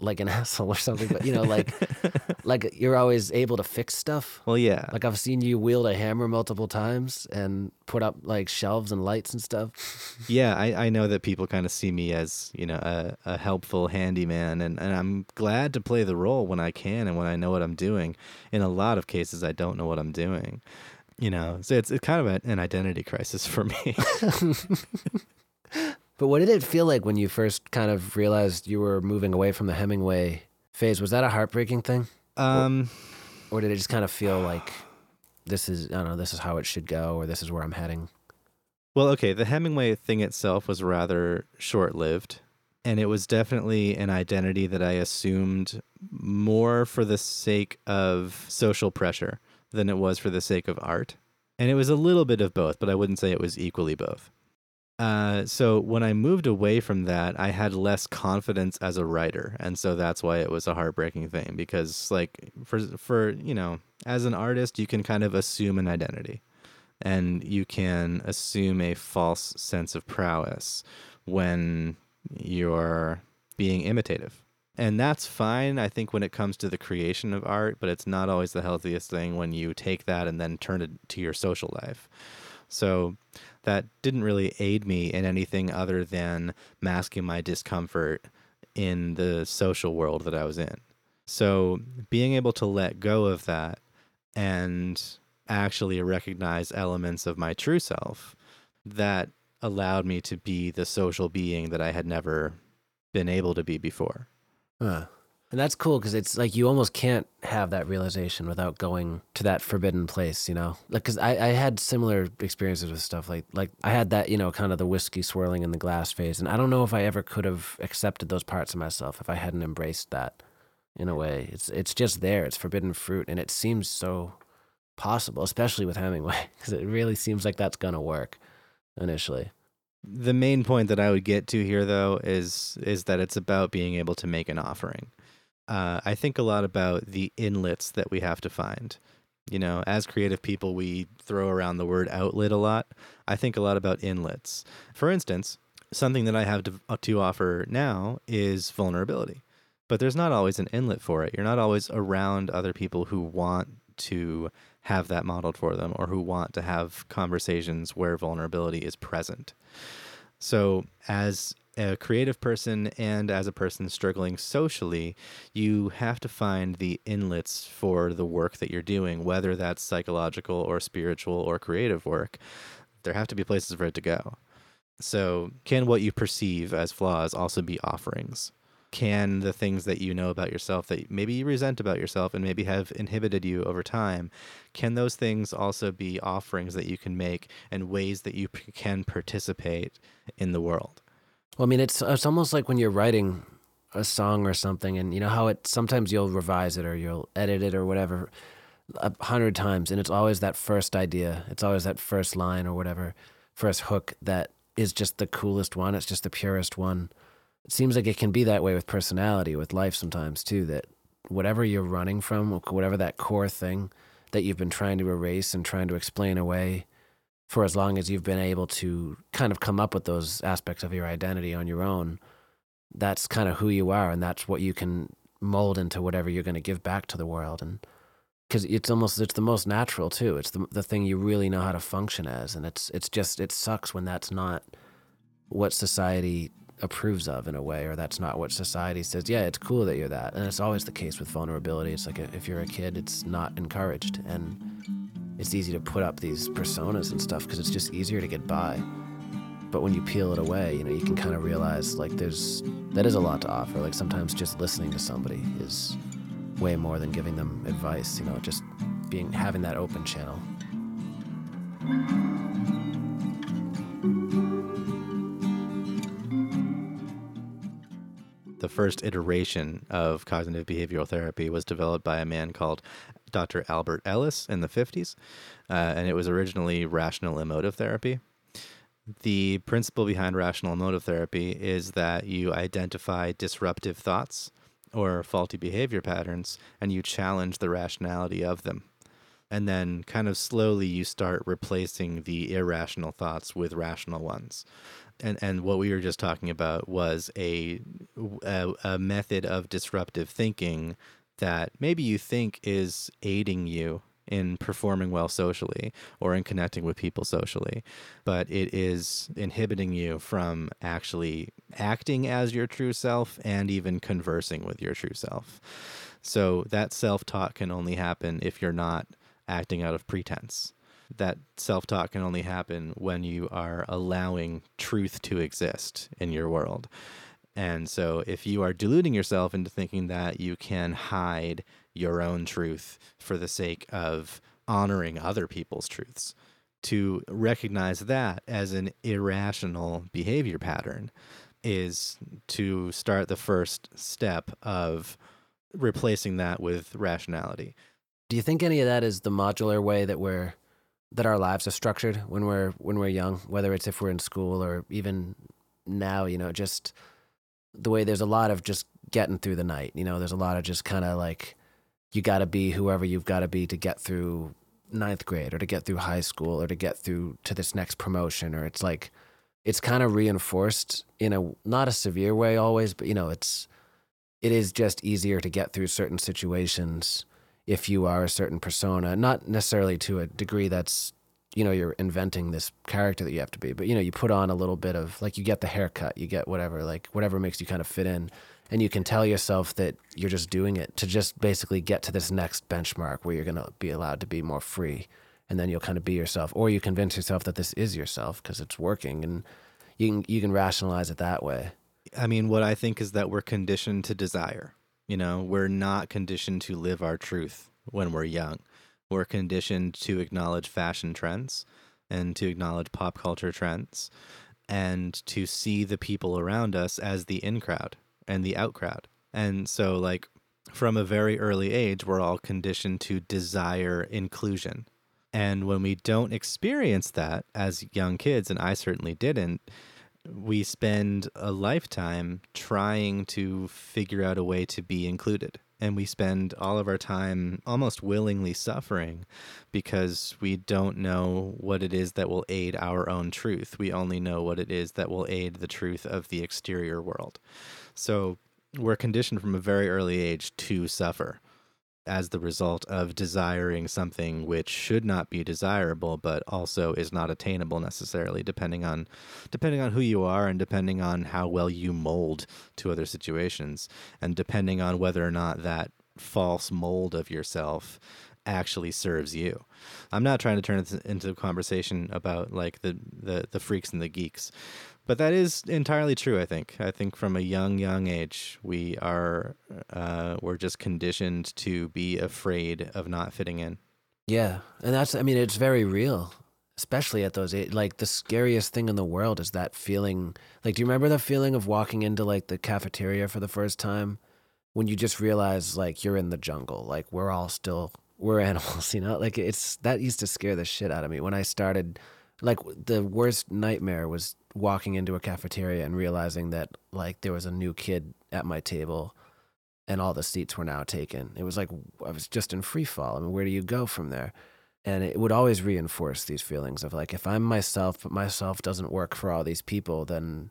like an [LAUGHS] asshole or something, but you know, like, [LAUGHS] like you're always able to fix stuff. Well, yeah, Like I've seen you wield a hammer multiple times and put up like shelves and lights and stuff. [LAUGHS] yeah, I, I know that people kind of see me as you know a, a helpful handyman, and, and I'm glad to play the role when I can and when I know what I'm doing. In a lot of cases, I don't know what I'm doing. You know, so it's, it's kind of a, an identity crisis for me. But what did it feel like when you first kind of realized you were moving away from the Hemingway phase? Was that a heartbreaking thing? um, Or did it just kind of feel like this is, I don't know, this is how it should go or this is where I'm heading? Well, okay, the Hemingway thing itself was rather short lived. And it was definitely an identity that I assumed more for the sake of social pressure than it was for the sake of art. And it was a little bit of both, but I wouldn't say it was equally both. Uh, so when I moved away from that, I had less confidence as a writer, and so that's why it was a heartbreaking thing. Because like for for you know, as an artist, you can kind of assume an identity, and you can assume a false sense of prowess when you're being imitative. And that's fine, I think, when it comes to the creation of art, but it's not always the healthiest thing when you take that and then turn it to your social life. So that didn't really aid me in anything other than masking my discomfort in the social world that I was in. So being able to let go of that and actually recognize elements of my true self that allowed me to be the social being that I had never been able to be before. Huh. And that's cool because it's like you almost can't have that realization without going to that forbidden place, you know? Like, because I, I had similar experiences with stuff. Like, like I had that, you know, kind of the whiskey swirling in the glass phase. And I don't know if I ever could have accepted those parts of myself if I hadn't embraced that in a way. It's, it's just there. It's forbidden fruit. And it seems so possible, especially with Hemingway, [LAUGHS] because it really seems like that's going to work initially. The main point that I would get to here, though, is is that it's about being able to make an offering. Uh, I think a lot about the inlets that we have to find. You know, as creative people, we throw around the word outlet a lot. I think a lot about inlets. For instance, something that I have to, uh, to offer now is vulnerability, but there's not always an inlet for it. You're not always around other people who want to have that modeled for them or who want to have conversations where vulnerability is present. So, as a creative person and as a person struggling socially, you have to find the inlets for the work that you're doing, whether that's psychological or spiritual or creative work. There have to be places for it to go. So, can what you perceive as flaws also be offerings? can the things that you know about yourself that maybe you resent about yourself and maybe have inhibited you over time can those things also be offerings that you can make and ways that you can participate in the world well i mean it's it's almost like when you're writing a song or something and you know how it sometimes you'll revise it or you'll edit it or whatever a hundred times and it's always that first idea. It's always that first line or whatever first hook that is just the coolest one. It's just the purest one. It seems like it can be that way with personality, with life sometimes too, that whatever you're running from, whatever that core thing that you've been trying to erase and trying to explain away for as long as you've been able to kind of come up with those aspects of your identity on your own, that's kind of who you are and that's what you can mold into whatever you're going to give back to the world and because it's almost it's the most natural too it's the, the thing you really know how to function as and it's it's just it sucks when that's not what society approves of in a way, or that's not what society says. Yeah, it's cool that you're that, and it's always the case with vulnerability. It's like if you're a kid, it's not encouraged, and it's easy to put up these personas and stuff because it's just easier to get by. But when you peel it away, you know, you can kind of realize like there's that is a lot to offer. Like sometimes just listening to somebody is way more than giving them advice. You know, just being having that open channel. The first iteration of cognitive behavioral therapy was developed by a man called Dr. Albert Ellis in the 50s, uh, and it was originally rational emotive therapy. The principle behind rational emotive therapy is that you identify disruptive thoughts or faulty behavior patterns and you challenge the rationality of them. And then, kind of slowly, you start replacing the irrational thoughts with rational ones and and what we were just talking about was a, a, a method of disruptive thinking that maybe you think is aiding you in performing well socially or in connecting with people socially, but it is inhibiting you from actually acting as your true self and even conversing with your true self. So that self talk can only happen if you're not acting out of pretense that self talk can only happen when you are allowing truth to exist in your world. And so, if you are deluding yourself into thinking that you can hide your own truth for the sake of honoring other people's truths, to recognize that as an irrational behavior pattern is to start the first step of replacing that with rationality. Do you think any of that is the modular way that we're that our lives are structured when we're when we're young, whether it's if we're in school or even now, you know, just the way there's a lot of just getting through the night. You know, there's a lot of just kind of like you got to be whoever you've got to be to get through ninth grade or to get through high school or to get through to this next promotion or it's like it's kind of reinforced in a not a severe way always but you know it's it is just easier to get through certain situations if you are a certain persona not necessarily to a degree that's you know you're inventing this character that you have to be but you know you put on a little bit of like you get the haircut you get whatever like whatever makes you kind of fit in and you can tell yourself that you're just doing it to just basically get to this next benchmark where you're going to be allowed to be more free and then you'll kind of be yourself or you convince yourself that this is yourself because it's working and you can you can rationalize it that way I mean, what I think is that we're conditioned to desire. You know, we're not conditioned to live our truth when we're young. We're conditioned to acknowledge fashion trends and to acknowledge pop culture trends and to see the people around us as the in crowd and the out crowd. And so, like, from a very early age, we're all conditioned to desire inclusion. And when we don't experience that as young kids, and I certainly didn't, we spend a lifetime trying to figure out a way to be included. And we spend all of our time almost willingly suffering because we don't know what it is that will aid our own truth. We only know what it is that will aid the truth of the exterior world. So we're conditioned from a very early age to suffer as the result of desiring something which should not be desirable but also is not attainable necessarily depending on depending on who you are and depending on how well you mold to other situations and depending on whether or not that false mold of yourself actually serves you. I'm not trying to turn it into a conversation about like the, the the freaks and the geeks. But that is entirely true. I think. I think from a young, young age, we are uh, we're just conditioned to be afraid of not fitting in. Yeah, and that's. I mean, it's very real, especially at those age. Like the scariest thing in the world is that feeling. Like, do you remember the feeling of walking into like the cafeteria for the first time, when you just realize like you're in the jungle. Like we're all still we're [LAUGHS] animals, you know. Like it's that used to scare the shit out of me when I started. Like the worst nightmare was walking into a cafeteria and realizing that like there was a new kid at my table and all the seats were now taken. It was like I was just in free fall. I mean, where do you go from there? And it would always reinforce these feelings of like, if I'm myself, but myself doesn't work for all these people, then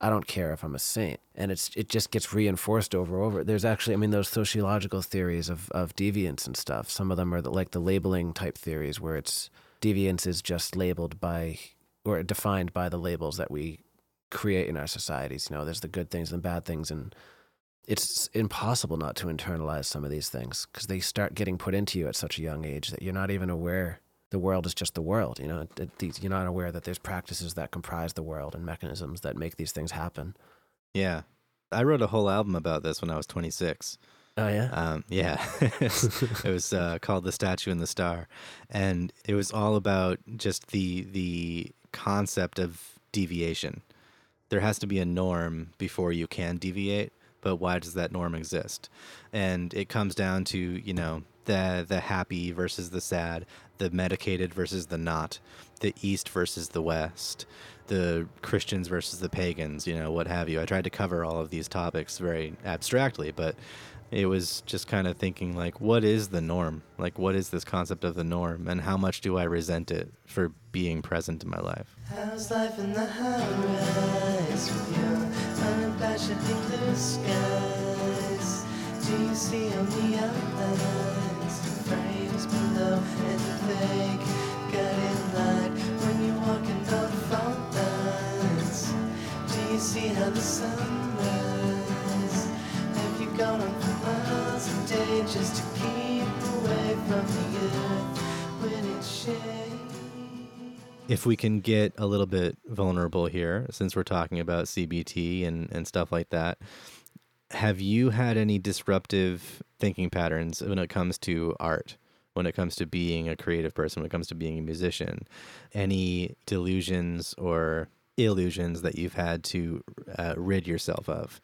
I don't care if I'm a saint. And it's it just gets reinforced over and over. There's actually, I mean, those sociological theories of of deviance and stuff. Some of them are the, like the labeling type theories, where it's deviance is just labeled by or defined by the labels that we create in our societies. You know, there's the good things and the bad things, and it's impossible not to internalize some of these things because they start getting put into you at such a young age that you're not even aware the world is just the world. You know, you're not aware that there's practices that comprise the world and mechanisms that make these things happen. Yeah, I wrote a whole album about this when I was 26. Oh yeah, um, yeah. [LAUGHS] it was uh, called "The Statue and the Star," and it was all about just the the concept of deviation. There has to be a norm before you can deviate, but why does that norm exist? And it comes down to, you know, the the happy versus the sad, the medicated versus the not, the east versus the west, the Christians versus the pagans, you know, what have you. I tried to cover all of these topics very abstractly, but it was just kind of thinking like what is the norm? Like what is this concept of the norm? And how much do i resent it for being present in my life? How's life in the high rise with blue skies. Do you see on the outlines the frames below and the light when you're walking lines do you see how the sun rises? Have you gone on just to keep away from the earth when it's If we can get a little bit vulnerable here, since we're talking about CBT and, and stuff like that, have you had any disruptive thinking patterns when it comes to art? when it comes to being a creative person, when it comes to being a musician, any delusions or illusions that you've had to uh, rid yourself of?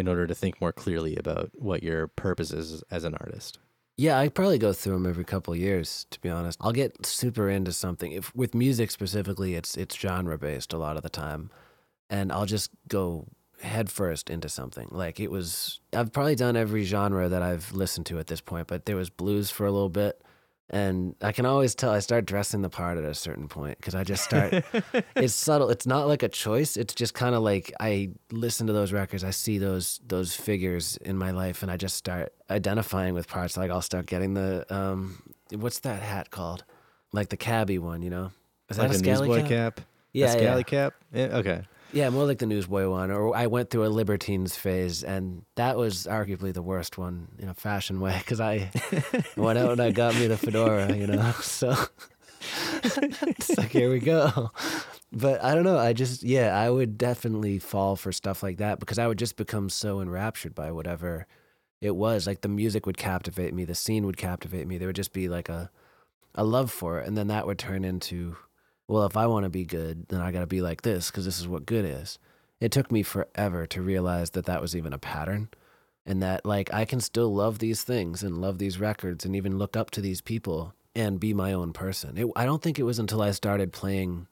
In order to think more clearly about what your purpose is as an artist? Yeah, I probably go through them every couple years. To be honest, I'll get super into something. If with music specifically, it's it's genre based a lot of the time, and I'll just go headfirst into something. Like it was, I've probably done every genre that I've listened to at this point. But there was blues for a little bit, And I can always tell I start dressing the part at a certain point because I just start. [LAUGHS] it's subtle. It's not like a choice. It's just kind of like I listen to those records. I see those those figures in my life, and I just start identifying with parts. Like I'll start getting the um, what's that hat called? Like the cabbie one, you know? Is like that a scally newsboy cap? cap. Yeah, a yeah. scally cap. Yeah, okay. Yeah, more like the newsboy one. Or I went through a Libertines phase, and that was arguably the worst one in a fashion way because I [LAUGHS] went out and I got me the fedora, you know. [LAUGHS] So it's like here we go. But I don't know. I just yeah, I would definitely fall for stuff like that because I would just become so enraptured by whatever it was. Like the music would captivate me, the scene would captivate me. There would just be like a a love for it, and then that would turn into well, if I want to be good, then I got to be like this because this is what good is. It took me forever to realize that that was even a pattern and that like I can still love these things and love these records and even look up to these people and be my own person. It, I don't think it was until I started playing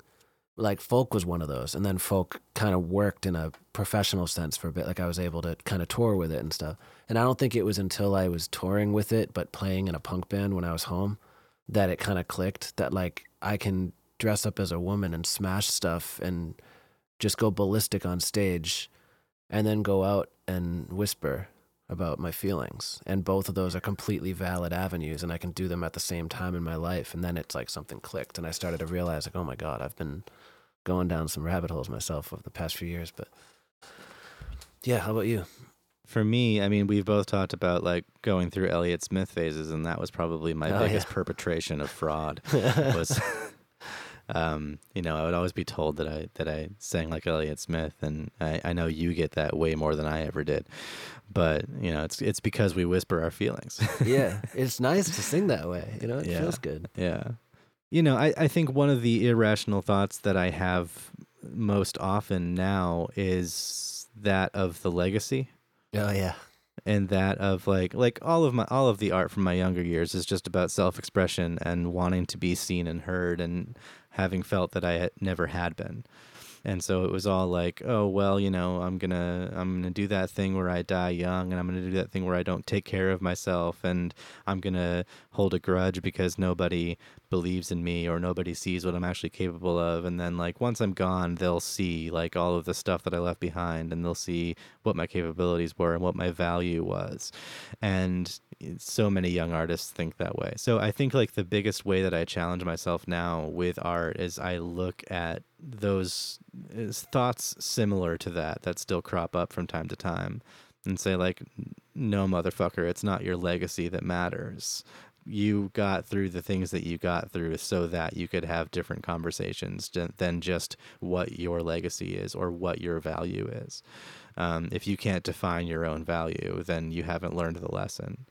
like folk was one of those and then folk kind of worked in a professional sense for a bit like I was able to kind of tour with it and stuff. And I don't think it was until I was touring with it but playing in a punk band when I was home that it kind of clicked that like I can dress up as a woman and smash stuff and just go ballistic on stage and then go out and whisper about my feelings and both of those are completely valid avenues and I can do them at the same time in my life and then it's like something clicked and I started to realize like oh my god I've been going down some rabbit holes myself over the past few years but yeah how about you For me, I mean, we've both talked about like going through Elliott Smith phases, and that was probably my Oh, biggest yeah. perpetration of fraud. [LAUGHS] was, um, you know, I would always be told that I that I sang like Elliott Smith, and I, I know you get that way more than I ever did. But you know, it's it's because we whisper our feelings. [LAUGHS] yeah it's nice to sing that way you know it Yeah. feels good Yeah. You know, I, I think one of the irrational thoughts that I have most often now is that of the legacy oh yeah and that of like like all of my all of the art from my younger years is just about self-expression and wanting to be seen and heard and having felt that I had never had been. And so it was all like, oh well, you know, I'm gonna I'm gonna do that thing where I die young, and I'm gonna do that thing where I don't take care of myself, and I'm gonna hold a grudge because nobody believes in me or nobody sees what I'm actually capable of. And then like once I'm gone, they'll see like all of the stuff that I left behind, and they'll see what my capabilities were and what my value was. And so many young artists think that way. So I think like the biggest way that I challenge myself now with art is I look at those uh, thoughts similar to that that still crop up from time to time and say like no motherfucker it's not your legacy that matters you got through the things that you got through so that you could have different conversations than just what your legacy is or what your value is um, if you can't define your own value then you haven't learned the lesson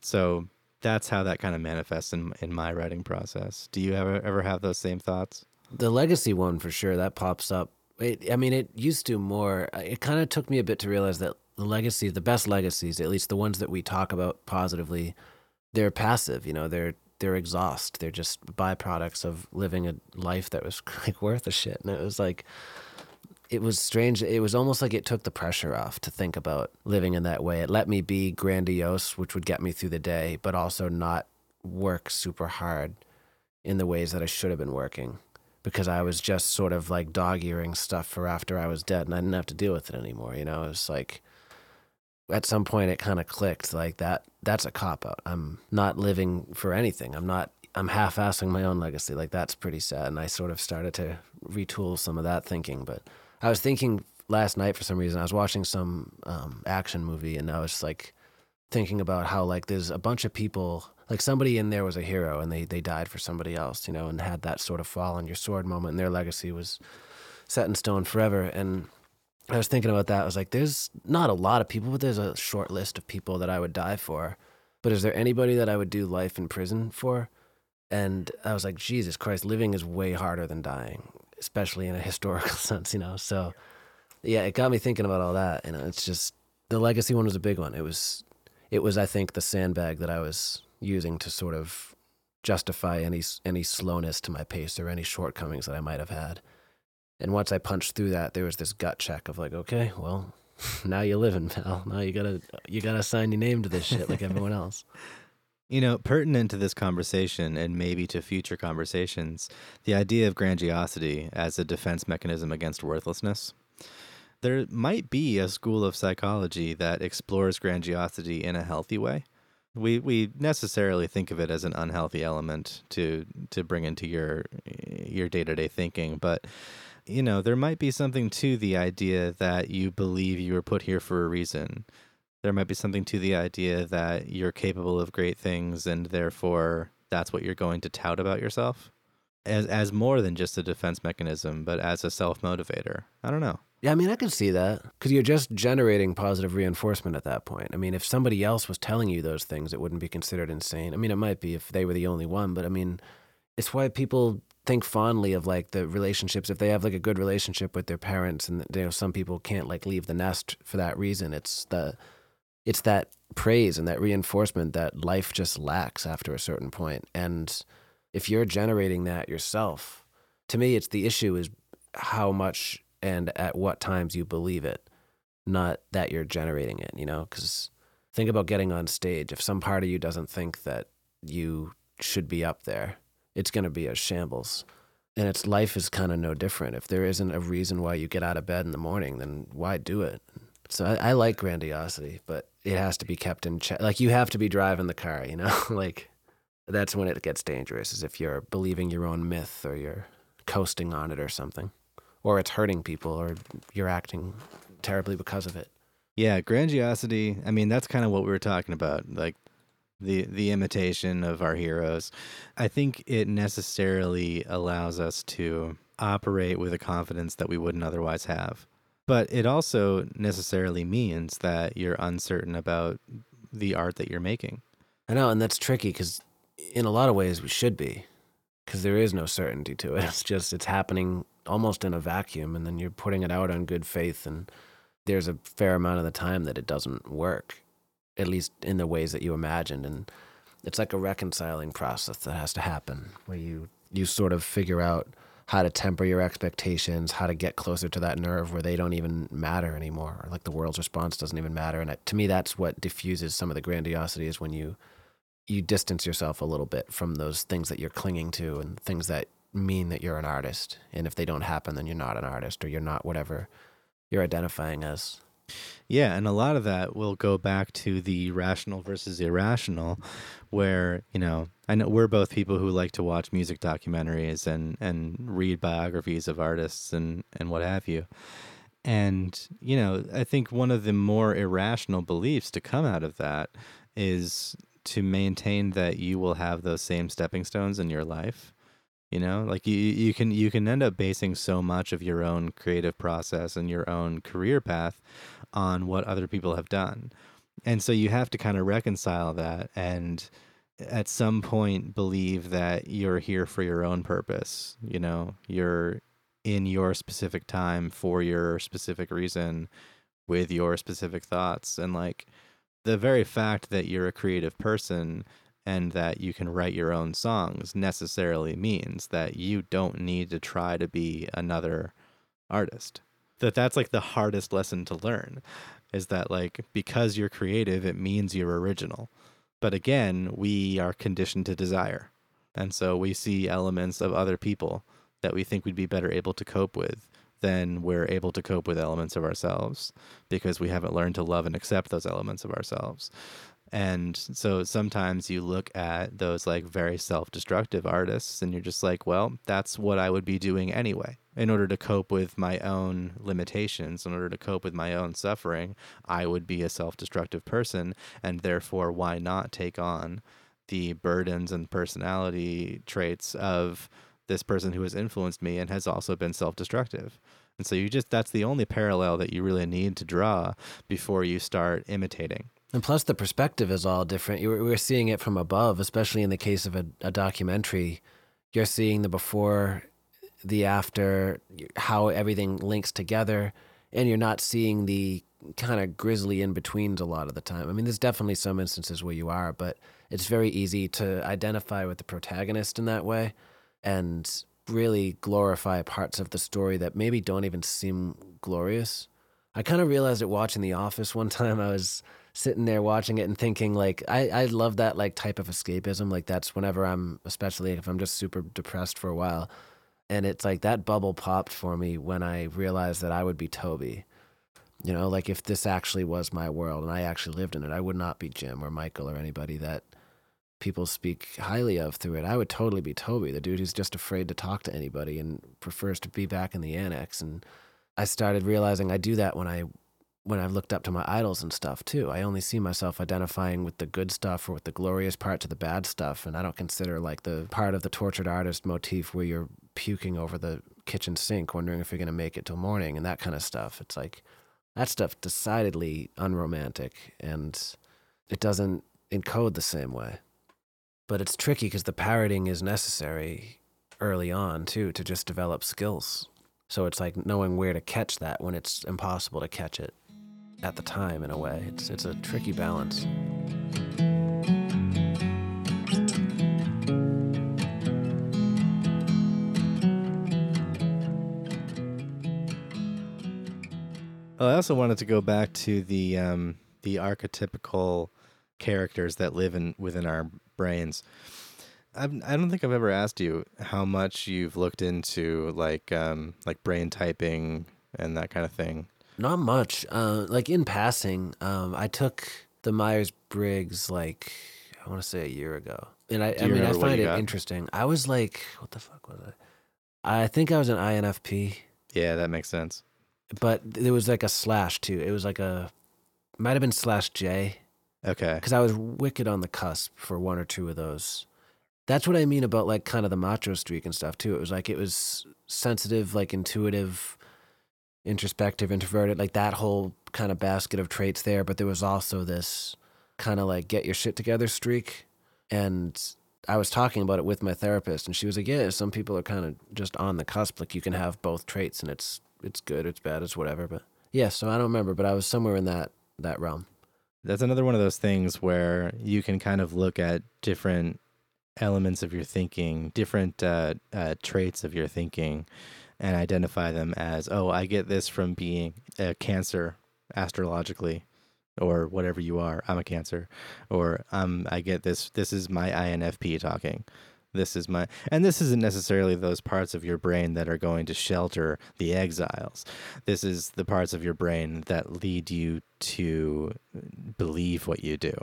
so that's how that kind of manifests in, in my writing process do you ever ever have those same thoughts The legacy one for sure that pops up. It, I mean, it used to more. uh, It kind of took me a bit to realize that the legacy, the best legacies, at least the ones that we talk about positively, they're passive. You know, they're they're exhaust. They're just byproducts of living a life that was [LAUGHS] like worth a shit. And it was like, it was strange. It was almost like it took the pressure off to think about living in that way. It let me be grandiose, which would get me through the day, but also not work super hard in the ways that I should have been working because I was just sort of like dog earing stuff for after I was dead and I didn't have to deal with it anymore. You know, it was like at some point it kind of clicked like that. That's a cop out. I'm not living for anything. I'm not, I'm half assing my own legacy. Like that's pretty sad. And I sort of started to retool some of that thinking. But I was thinking last night for some reason, I was watching some um, action movie and I was like thinking about how like there's a bunch of people like somebody in there was a hero and they they died for somebody else you know and had that sort of fall on your sword moment and their legacy was set in stone forever and i was thinking about that. I was like there's not a lot of people but there's a short list of people that i would die for. But is there anybody that i would do life in prison for? And i was like jesus christ living is way harder than dying especially in a [LAUGHS] historical sense you know? So yeah it got me thinking about all that. You know it's just the legacy one was a big one. It was it was i think the sandbag that i was using to sort of justify any any slowness to my pace or any shortcomings that i might have had and once i punched through that there was this gut check of like okay well [LAUGHS] now you're living pal now you gotta you gotta sign your name to this shit like everyone else [LAUGHS] You know, pertinent to this conversation and maybe to future conversations, the idea of grandiosity as a defense mechanism against worthlessness. There might be a school of psychology that explores grandiosity in a healthy way. We we necessarily think of it as an unhealthy element to to bring into your your day-to-day thinking, but you know, there might be something to the idea that you believe you were put here for a reason. There might be something to the idea that you're capable of great things and therefore that's what you're going to tout about yourself. As as more than just a defense mechanism but as a self-motivator. I don't know. Yeah i mean i can see that. Because you're just generating positive reinforcement at that point. I mean if somebody else was telling you those things it wouldn't be considered insane. I mean it might be if they were the only one but i mean it's why people think fondly of like the relationships if they have like a good relationship with their parents and you know some people can't like leave the nest for that reason it's the it's that praise and that reinforcement that life just lacks after a certain point. And if you're generating that yourself, to me, it's the issue is how much and at what times you believe it, not that you're generating it, you know? Because think about getting on stage. If some part of you doesn't think that you should be up there, it's going to be a shambles. And its life is kind of no different. If there isn't a reason why you get out of bed in the morning, then why do it? So I, I like grandiosity, but it has to be kept in check. Like you have to be driving the car, you know? [LAUGHS] like that's when it gets dangerous is if you're believing your own myth or you're coasting on it or something. Or it's hurting people or you're acting terribly because of it. Yeah, grandiosity. I mean, that's kind of what we were talking about, like the the imitation of our heroes. I think it necessarily allows us to operate with a confidence that we wouldn't otherwise have. But it also necessarily means that you're uncertain about the art that you're making. I know, and that's tricky because in a lot of ways we should be, because there is no certainty to it. [LAUGHS] It's just it's happening almost in a vacuum, and then you're putting it out on good faith, and there's a fair amount of the time that it doesn't work, at least in the ways that you imagined, and it's like a reconciling process that has to happen where you you sort of figure out how to temper your expectations, how to get closer to that nerve where they don't even matter anymore, or like the world's response doesn't even matter. And to me, that's what diffuses some of the grandiosity is when you you distance yourself a little bit from those things that you're clinging to and things that mean that you're an artist. And if they don't happen, then you're not an artist or you're not whatever you're identifying as. Yeah, and a lot of that will go back to the rational versus irrational, where you know I know we're both people who like to watch music documentaries and and read biographies of artists and and what have you. And you know, I think one of the more irrational beliefs to come out of that is to maintain that you will have those same stepping stones in your life. You know, like you you can you can end up basing so much of your own creative process and your own career path on what other people have done. And so you have to kind of reconcile that and at some point believe that you're here for your own purpose. You know, you're in your specific time for your specific reason with your specific thoughts. And like the very fact that you're a creative person and that you can write your own songs necessarily means that you don't need to try to be another artist. That that's like the hardest lesson to learn is that like because you're creative it means you're original. But again we are conditioned to desire. And so we see elements of other people that we think we'd be better able to cope with than we're able to cope with elements of ourselves because we haven't learned to love and accept those elements of ourselves and so sometimes you look at those like very self destructive artists and you're just like, well, that's what I would be doing anyway. In order to cope with my own limitations, in order to cope with my own suffering, I would be a self destructive person. And therefore, why not take on the burdens and personality traits of this person who has influenced me and has also been self destructive? And so you just, that's the only parallel that you really need to draw before you start imitating. And plus, the perspective is all different. We're seeing it from above, especially in the case of a, a documentary. You're seeing the before, the after, how everything links together, and you're not seeing the kind of grisly in betweens a lot of the time. I mean, there's definitely some instances where you are, but it's very easy to identify with the protagonist in that way and really glorify parts of the story that maybe don't even seem glorious I kind of realized it watching The Office one [LAUGHS] time. I was sitting there watching it and thinking like I, I love that like type of escapism. Like that's whenever I'm especially if I'm just super depressed for a while. And it's like that bubble popped for me when I realized that I would be Toby. You know, like if this actually was my world and I actually lived in it, I would not be Jim or Michael or anybody that people speak highly of through it. I would totally be Toby, the dude who's just afraid to talk to anybody and prefers to be back in the annex. And I started realizing I do that when I when I've looked up to my idols and stuff too. I only see myself identifying with the good stuff or with the glorious part to the bad stuff. And I don't consider like the part of the tortured artist motif where you're puking over the kitchen sink, wondering if you're going to make it till morning and that kind of stuff. It's like that stuff decidedly unromantic and it doesn't encode the same way. But it's tricky because the parroting is necessary early on too to just develop skills. So it's like knowing where to catch that when it's impossible to catch it at the time in a way. It's it's a tricky balance. Well, I also wanted to go back to the um, the archetypical characters that live in within our brains. I've, I don't think I've ever asked you how much you've looked into like um, like brain typing and that kind of thing. Not much. Uh, like in passing, um, I took the Myers Briggs like I want to say a year ago, and I, I mean I find it got? interesting. I was like, what the fuck was I? I think I was an INFP. Yeah, that makes sense. But there was like a slash too. It was like a might have been slash J. Okay. Because I was wicked on the cusp for one or two of those. That's what I mean about like kind of the macho streak and stuff too. It was like it was sensitive, like intuitive, introspective, introverted, like that whole kind of basket of traits there. But there was also this kind of like get your shit together streak. And I was talking about it with my therapist, and she was like, "Yeah, some people are kind of just on the cusp. Like you can have both traits, and it's it's good, it's bad, it's whatever." But yeah, so I don't remember, but I was somewhere in that that realm. That's another one of those things where you can kind of look at different elements of your thinking, different uh, uh, traits of your thinking, and identify them as, oh, I get this from being a Cancer astrologically, or whatever you are. I'm a Cancer, or um, I get this. This is my INFP talking. This is my, and this isn't necessarily those parts of your brain that are going to shelter the exiles. This is the parts of your brain that lead you to believe what you do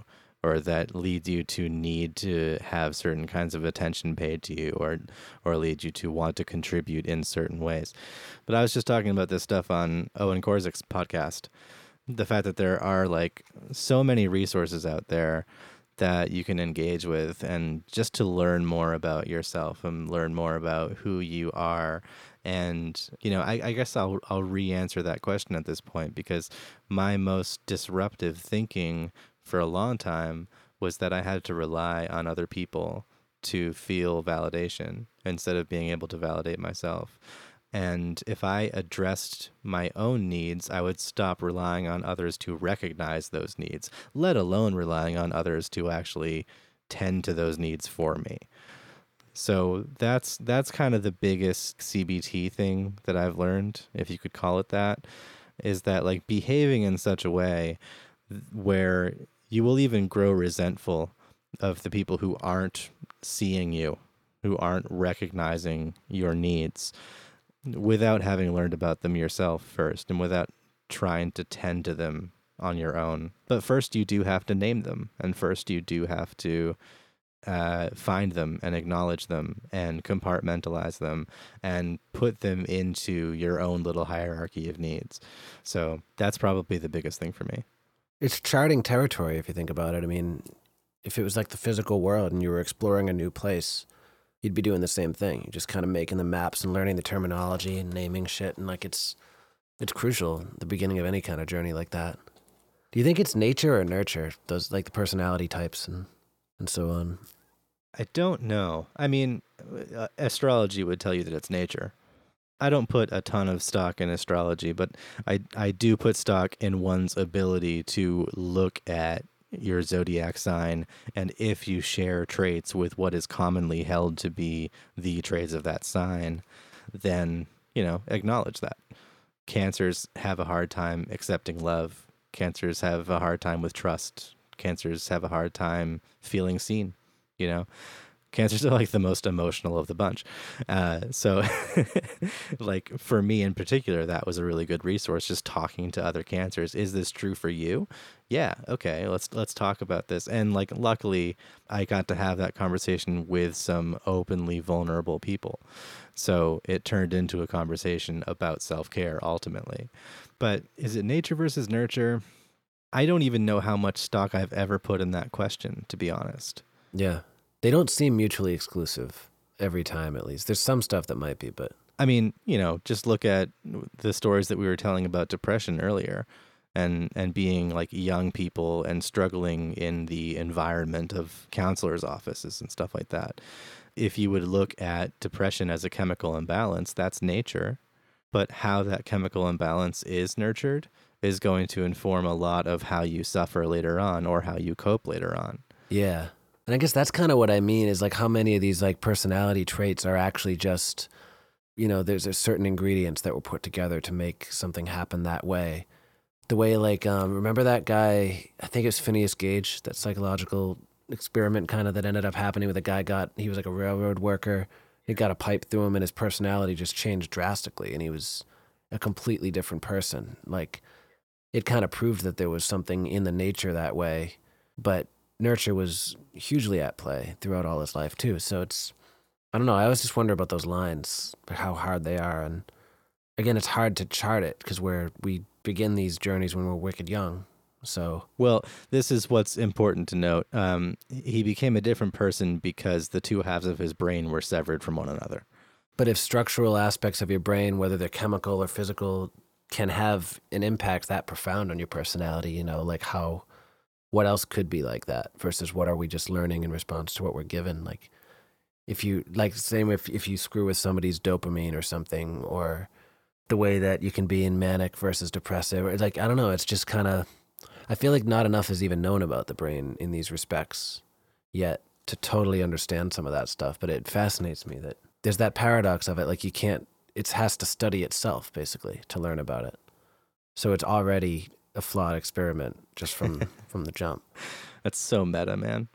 or that leads you to need to have certain kinds of attention paid to you or or leads you to want to contribute in certain ways. But I was just talking about this stuff on Owen Korzek's podcast. The fact that there are like so many resources out there that you can engage with and just to learn more about yourself and learn more about who you are and you know I, I guess I'll I'll re-answer that question at this point because my most disruptive thinking for a long time was that I had to rely on other people to feel validation instead of being able to validate myself. And if I addressed my own needs, I would stop relying on others to recognize those needs, let alone relying on others to actually tend to those needs for me. So that's that's kind of the biggest CBT thing that I've learned, if you could call it that, is that like behaving in such a way where you will even grow resentful of the people who aren't seeing you, who aren't recognizing your needs without having learned about them yourself first and without trying to tend to them on your own. But first, you do have to name them, and first, you do have to uh, find them and acknowledge them and compartmentalize them and put them into your own little hierarchy of needs. So that's probably the biggest thing for me. It's charting territory if you think about it. I mean, if it was like the physical world and you were exploring a new place, you'd be doing the same thing. You're just kind of making the maps and learning the terminology and naming shit and like it's it's crucial the beginning of any kind of journey like that. Do you think it's nature or nurture? Those like the personality types and and so on. I don't know. I mean, uh, astrology would tell you that it's nature. I don't put a ton of stock in astrology, but I I do put stock in one's ability to look at your zodiac sign and if you share traits with what is commonly held to be the traits of that sign, then, you know, acknowledge that. cancers have a hard time accepting love. Cancers have a hard time with trust. Cancers have a hard time feeling seen, you know? Cancers are like the most emotional of the bunch. Uh, so, [LAUGHS] like for me in particular, that was a really good resource. Just talking to other cancers. Is this true for you? Yeah. Okay. Let's let's talk about this. And like, luckily, I got to have that conversation with some openly vulnerable people. So it turned into a conversation about self care ultimately. But is it nature versus nurture? I don't even know how much stock I've ever put in that question, to be honest. Yeah. They don't seem mutually exclusive every time, at least. There's some stuff that might be, but I mean, you know, just look at the stories that we were telling about depression earlier and and being like young people and struggling in the environment of counselors offices and stuff like that. If you would look at depression as a chemical imbalance, that's nature, but how that chemical imbalance is nurtured is going to inform a lot of how you suffer later on or how you cope later on. yeah. And I guess that's kind of what I mean is like how many of these like personality traits are actually just, you know, there's, there's certain ingredients that were put together to make something happen that way. The way like, um, remember that guy, I think it was Phineas Gage, that psychological experiment kind of that ended up happening with a guy got, he was like a railroad worker. He got a pipe through him and his personality just changed drastically and he was a completely different person. Like it kind of proved that there was something in the nature that way, but nurture was hugely at play throughout all his life too. So it's I don't know. I always just wonder about those lines, how hard they are, and again, it's hard to chart it because we're we begin these journeys when we're wicked young. So Well, this is what's important to note. Um, he became a different person because the two halves of his brain were severed from one another. But if structural aspects of your brain, whether they're chemical or physical, can have an impact that profound on your personality, you know, like how, what else could be like that versus what are we just learning in response to what we're given? Like, if you, like, same if, if you screw with somebody's dopamine or something, or the way that you can be in manic versus depressive, like, I don't know, it's just kind of, I feel like not enough is even known about the brain in these respects yet to totally understand some of that stuff. But it fascinates me that there's that paradox of it. Like you can't, it has to study itself basically to learn about it. So it's already a flawed experiment just from [LAUGHS] from the jump. That's so meta, man.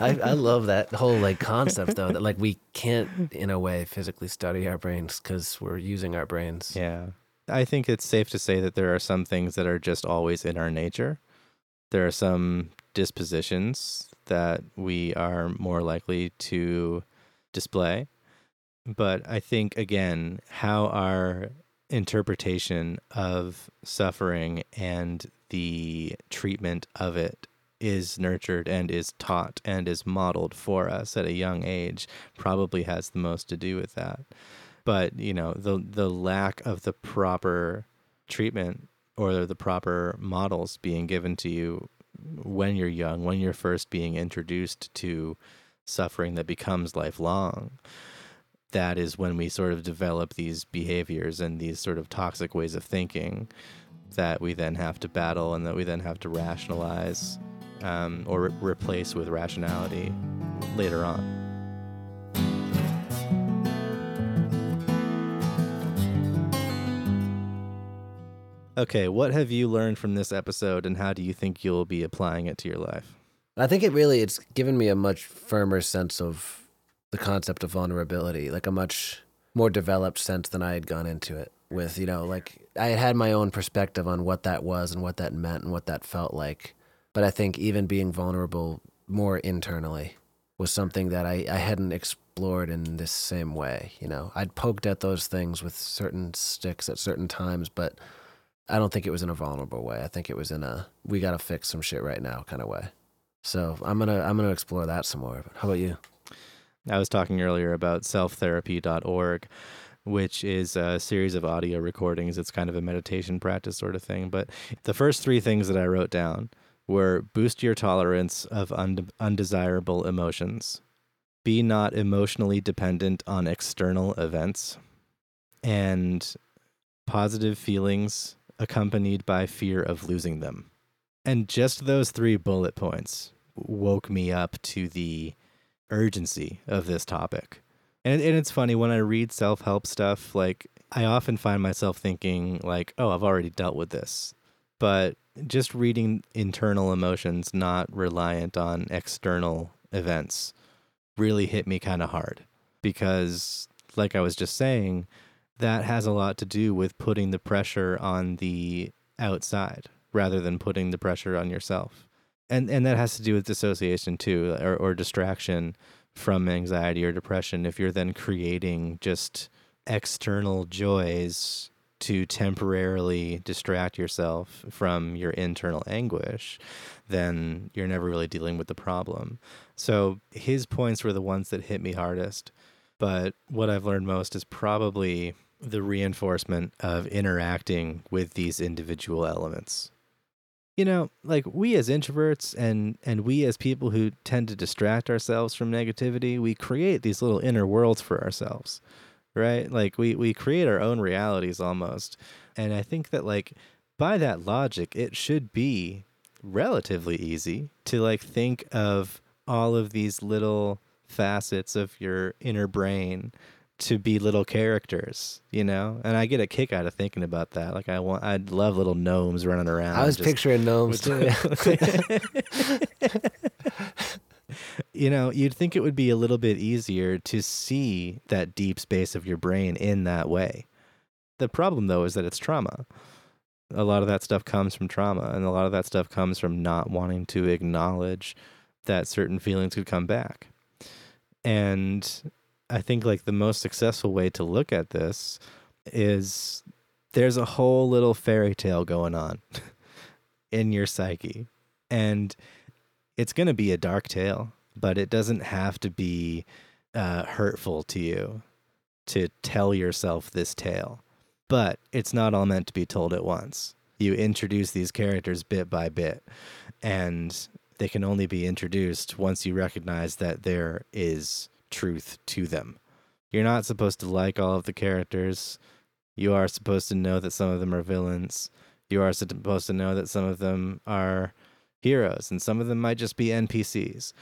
I, I [LAUGHS] love that whole like concept though that like we can't in a way physically study our brains because we're using our brains. Yeah. I think it's safe to say that there are some things that are just always in our nature. There are some dispositions that we are more likely to display. But I think, again, how our interpretation of suffering and the treatment of it is nurtured and is taught and is modeled for us at a young age probably has the most to do with that. But you know the the lack of the proper treatment or the proper models being given to you when you're young when you're first being introduced to suffering that becomes lifelong that is when we sort of develop these behaviors and these sort of toxic ways of thinking that we then have to battle and that we then have to rationalize um, or re- replace with rationality later on. Okay, what have you learned from this episode and how do you think you'll be applying it to your life? I think it really it's given me a much firmer sense of the concept of vulnerability, like a much more developed sense than I had gone into it with, you know, like I had had my own perspective on what that was and what that meant and what that felt like. But I think even being vulnerable more internally was something that I, I hadn't explored in this same way, you know. I'd poked at those things with certain sticks at certain times, but I don't think it was in a vulnerable way. I think it was in a we got to fix some shit right now kind of way. So I'm gonna I'm gonna explore that some more. How about you? I was talking earlier about selftherapy.org, which is a series of audio recordings. It's kind of a meditation practice sort of thing. But the first three things that I wrote down were boost your tolerance of und- undesirable emotions, be not emotionally dependent on external events, and positive feelings accompanied by fear of losing them. And just those three bullet points woke me up to the urgency of this topic. And and it's funny when I read self-help stuff like I often find myself thinking, like, oh, I've already dealt with this. But just reading internal emotions, not reliant on external events, really hit me kind of hard. Because, like I was just saying, that has a lot to do with putting the pressure on the outside rather than putting the pressure on yourself. And and that has to do with dissociation too or, or distraction from anxiety or depression if you're then creating just external joys to temporarily distract yourself from your internal anguish, then you're never really dealing with the problem. So his points were the ones that hit me hardest. But what I've learned most is probably the reinforcement of interacting with these individual elements. You know, like we as introverts and and we as people who tend to distract ourselves from negativity, we create these little inner worlds for ourselves. Right? Like we we create our own realities almost. And I think that like by that logic, it should be relatively easy to like think of all of these little facets of your inner brain to be little characters, you know? And I get a kick out of thinking about that. Like I want I'd love little gnomes running around. I was picturing gnomes too. [LAUGHS] you know, you'd think it would be a little bit easier to see that deep space of your brain in that way. The problem though is that it's trauma. A lot of that stuff comes from trauma and a lot of that stuff comes from not wanting to acknowledge that certain feelings could come back. And I think like the most successful way to look at this is there's a whole little fairy tale going on [LAUGHS] in your psyche. And it's going to be a dark tale, but it doesn't have to be uh, hurtful to you to tell yourself this tale. But it's not all meant to be told at once. You introduce these characters bit by bit, and they can only be introduced once you recognize that there is truth to them. You're not supposed to like all of the characters. You are supposed to know that some of them are villains. You are supposed to know that some of them are heroes and some of them might just be NPCs.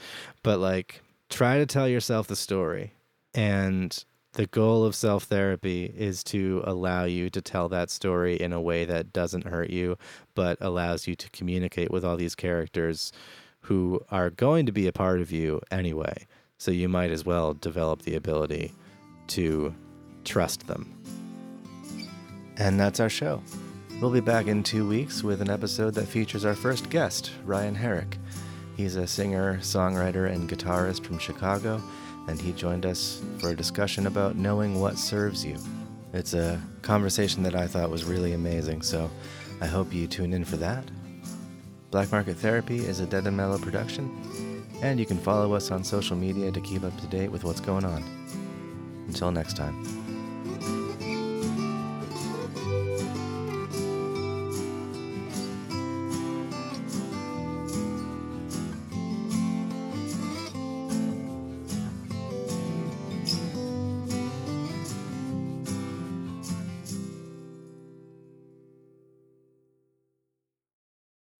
But like try to tell yourself the story. And the goal of self therapy is to allow you to tell that story in a way that doesn't hurt you, but allows you to communicate with all these characters who are going to be a part of you anyway. So you might as well develop the ability to trust them. And that's our show. We'll be back in two weeks with an episode that features our first guest, Ryan Herrick. He's a singer, songwriter, and guitarist from Chicago, and he joined us for a discussion about knowing what serves you. It's a conversation that I thought was really amazing, so I hope you tune in for that. Black Market Therapy is a Dead and Mellow production, and you can follow us on social media to keep up to date with what's going on. Until next time.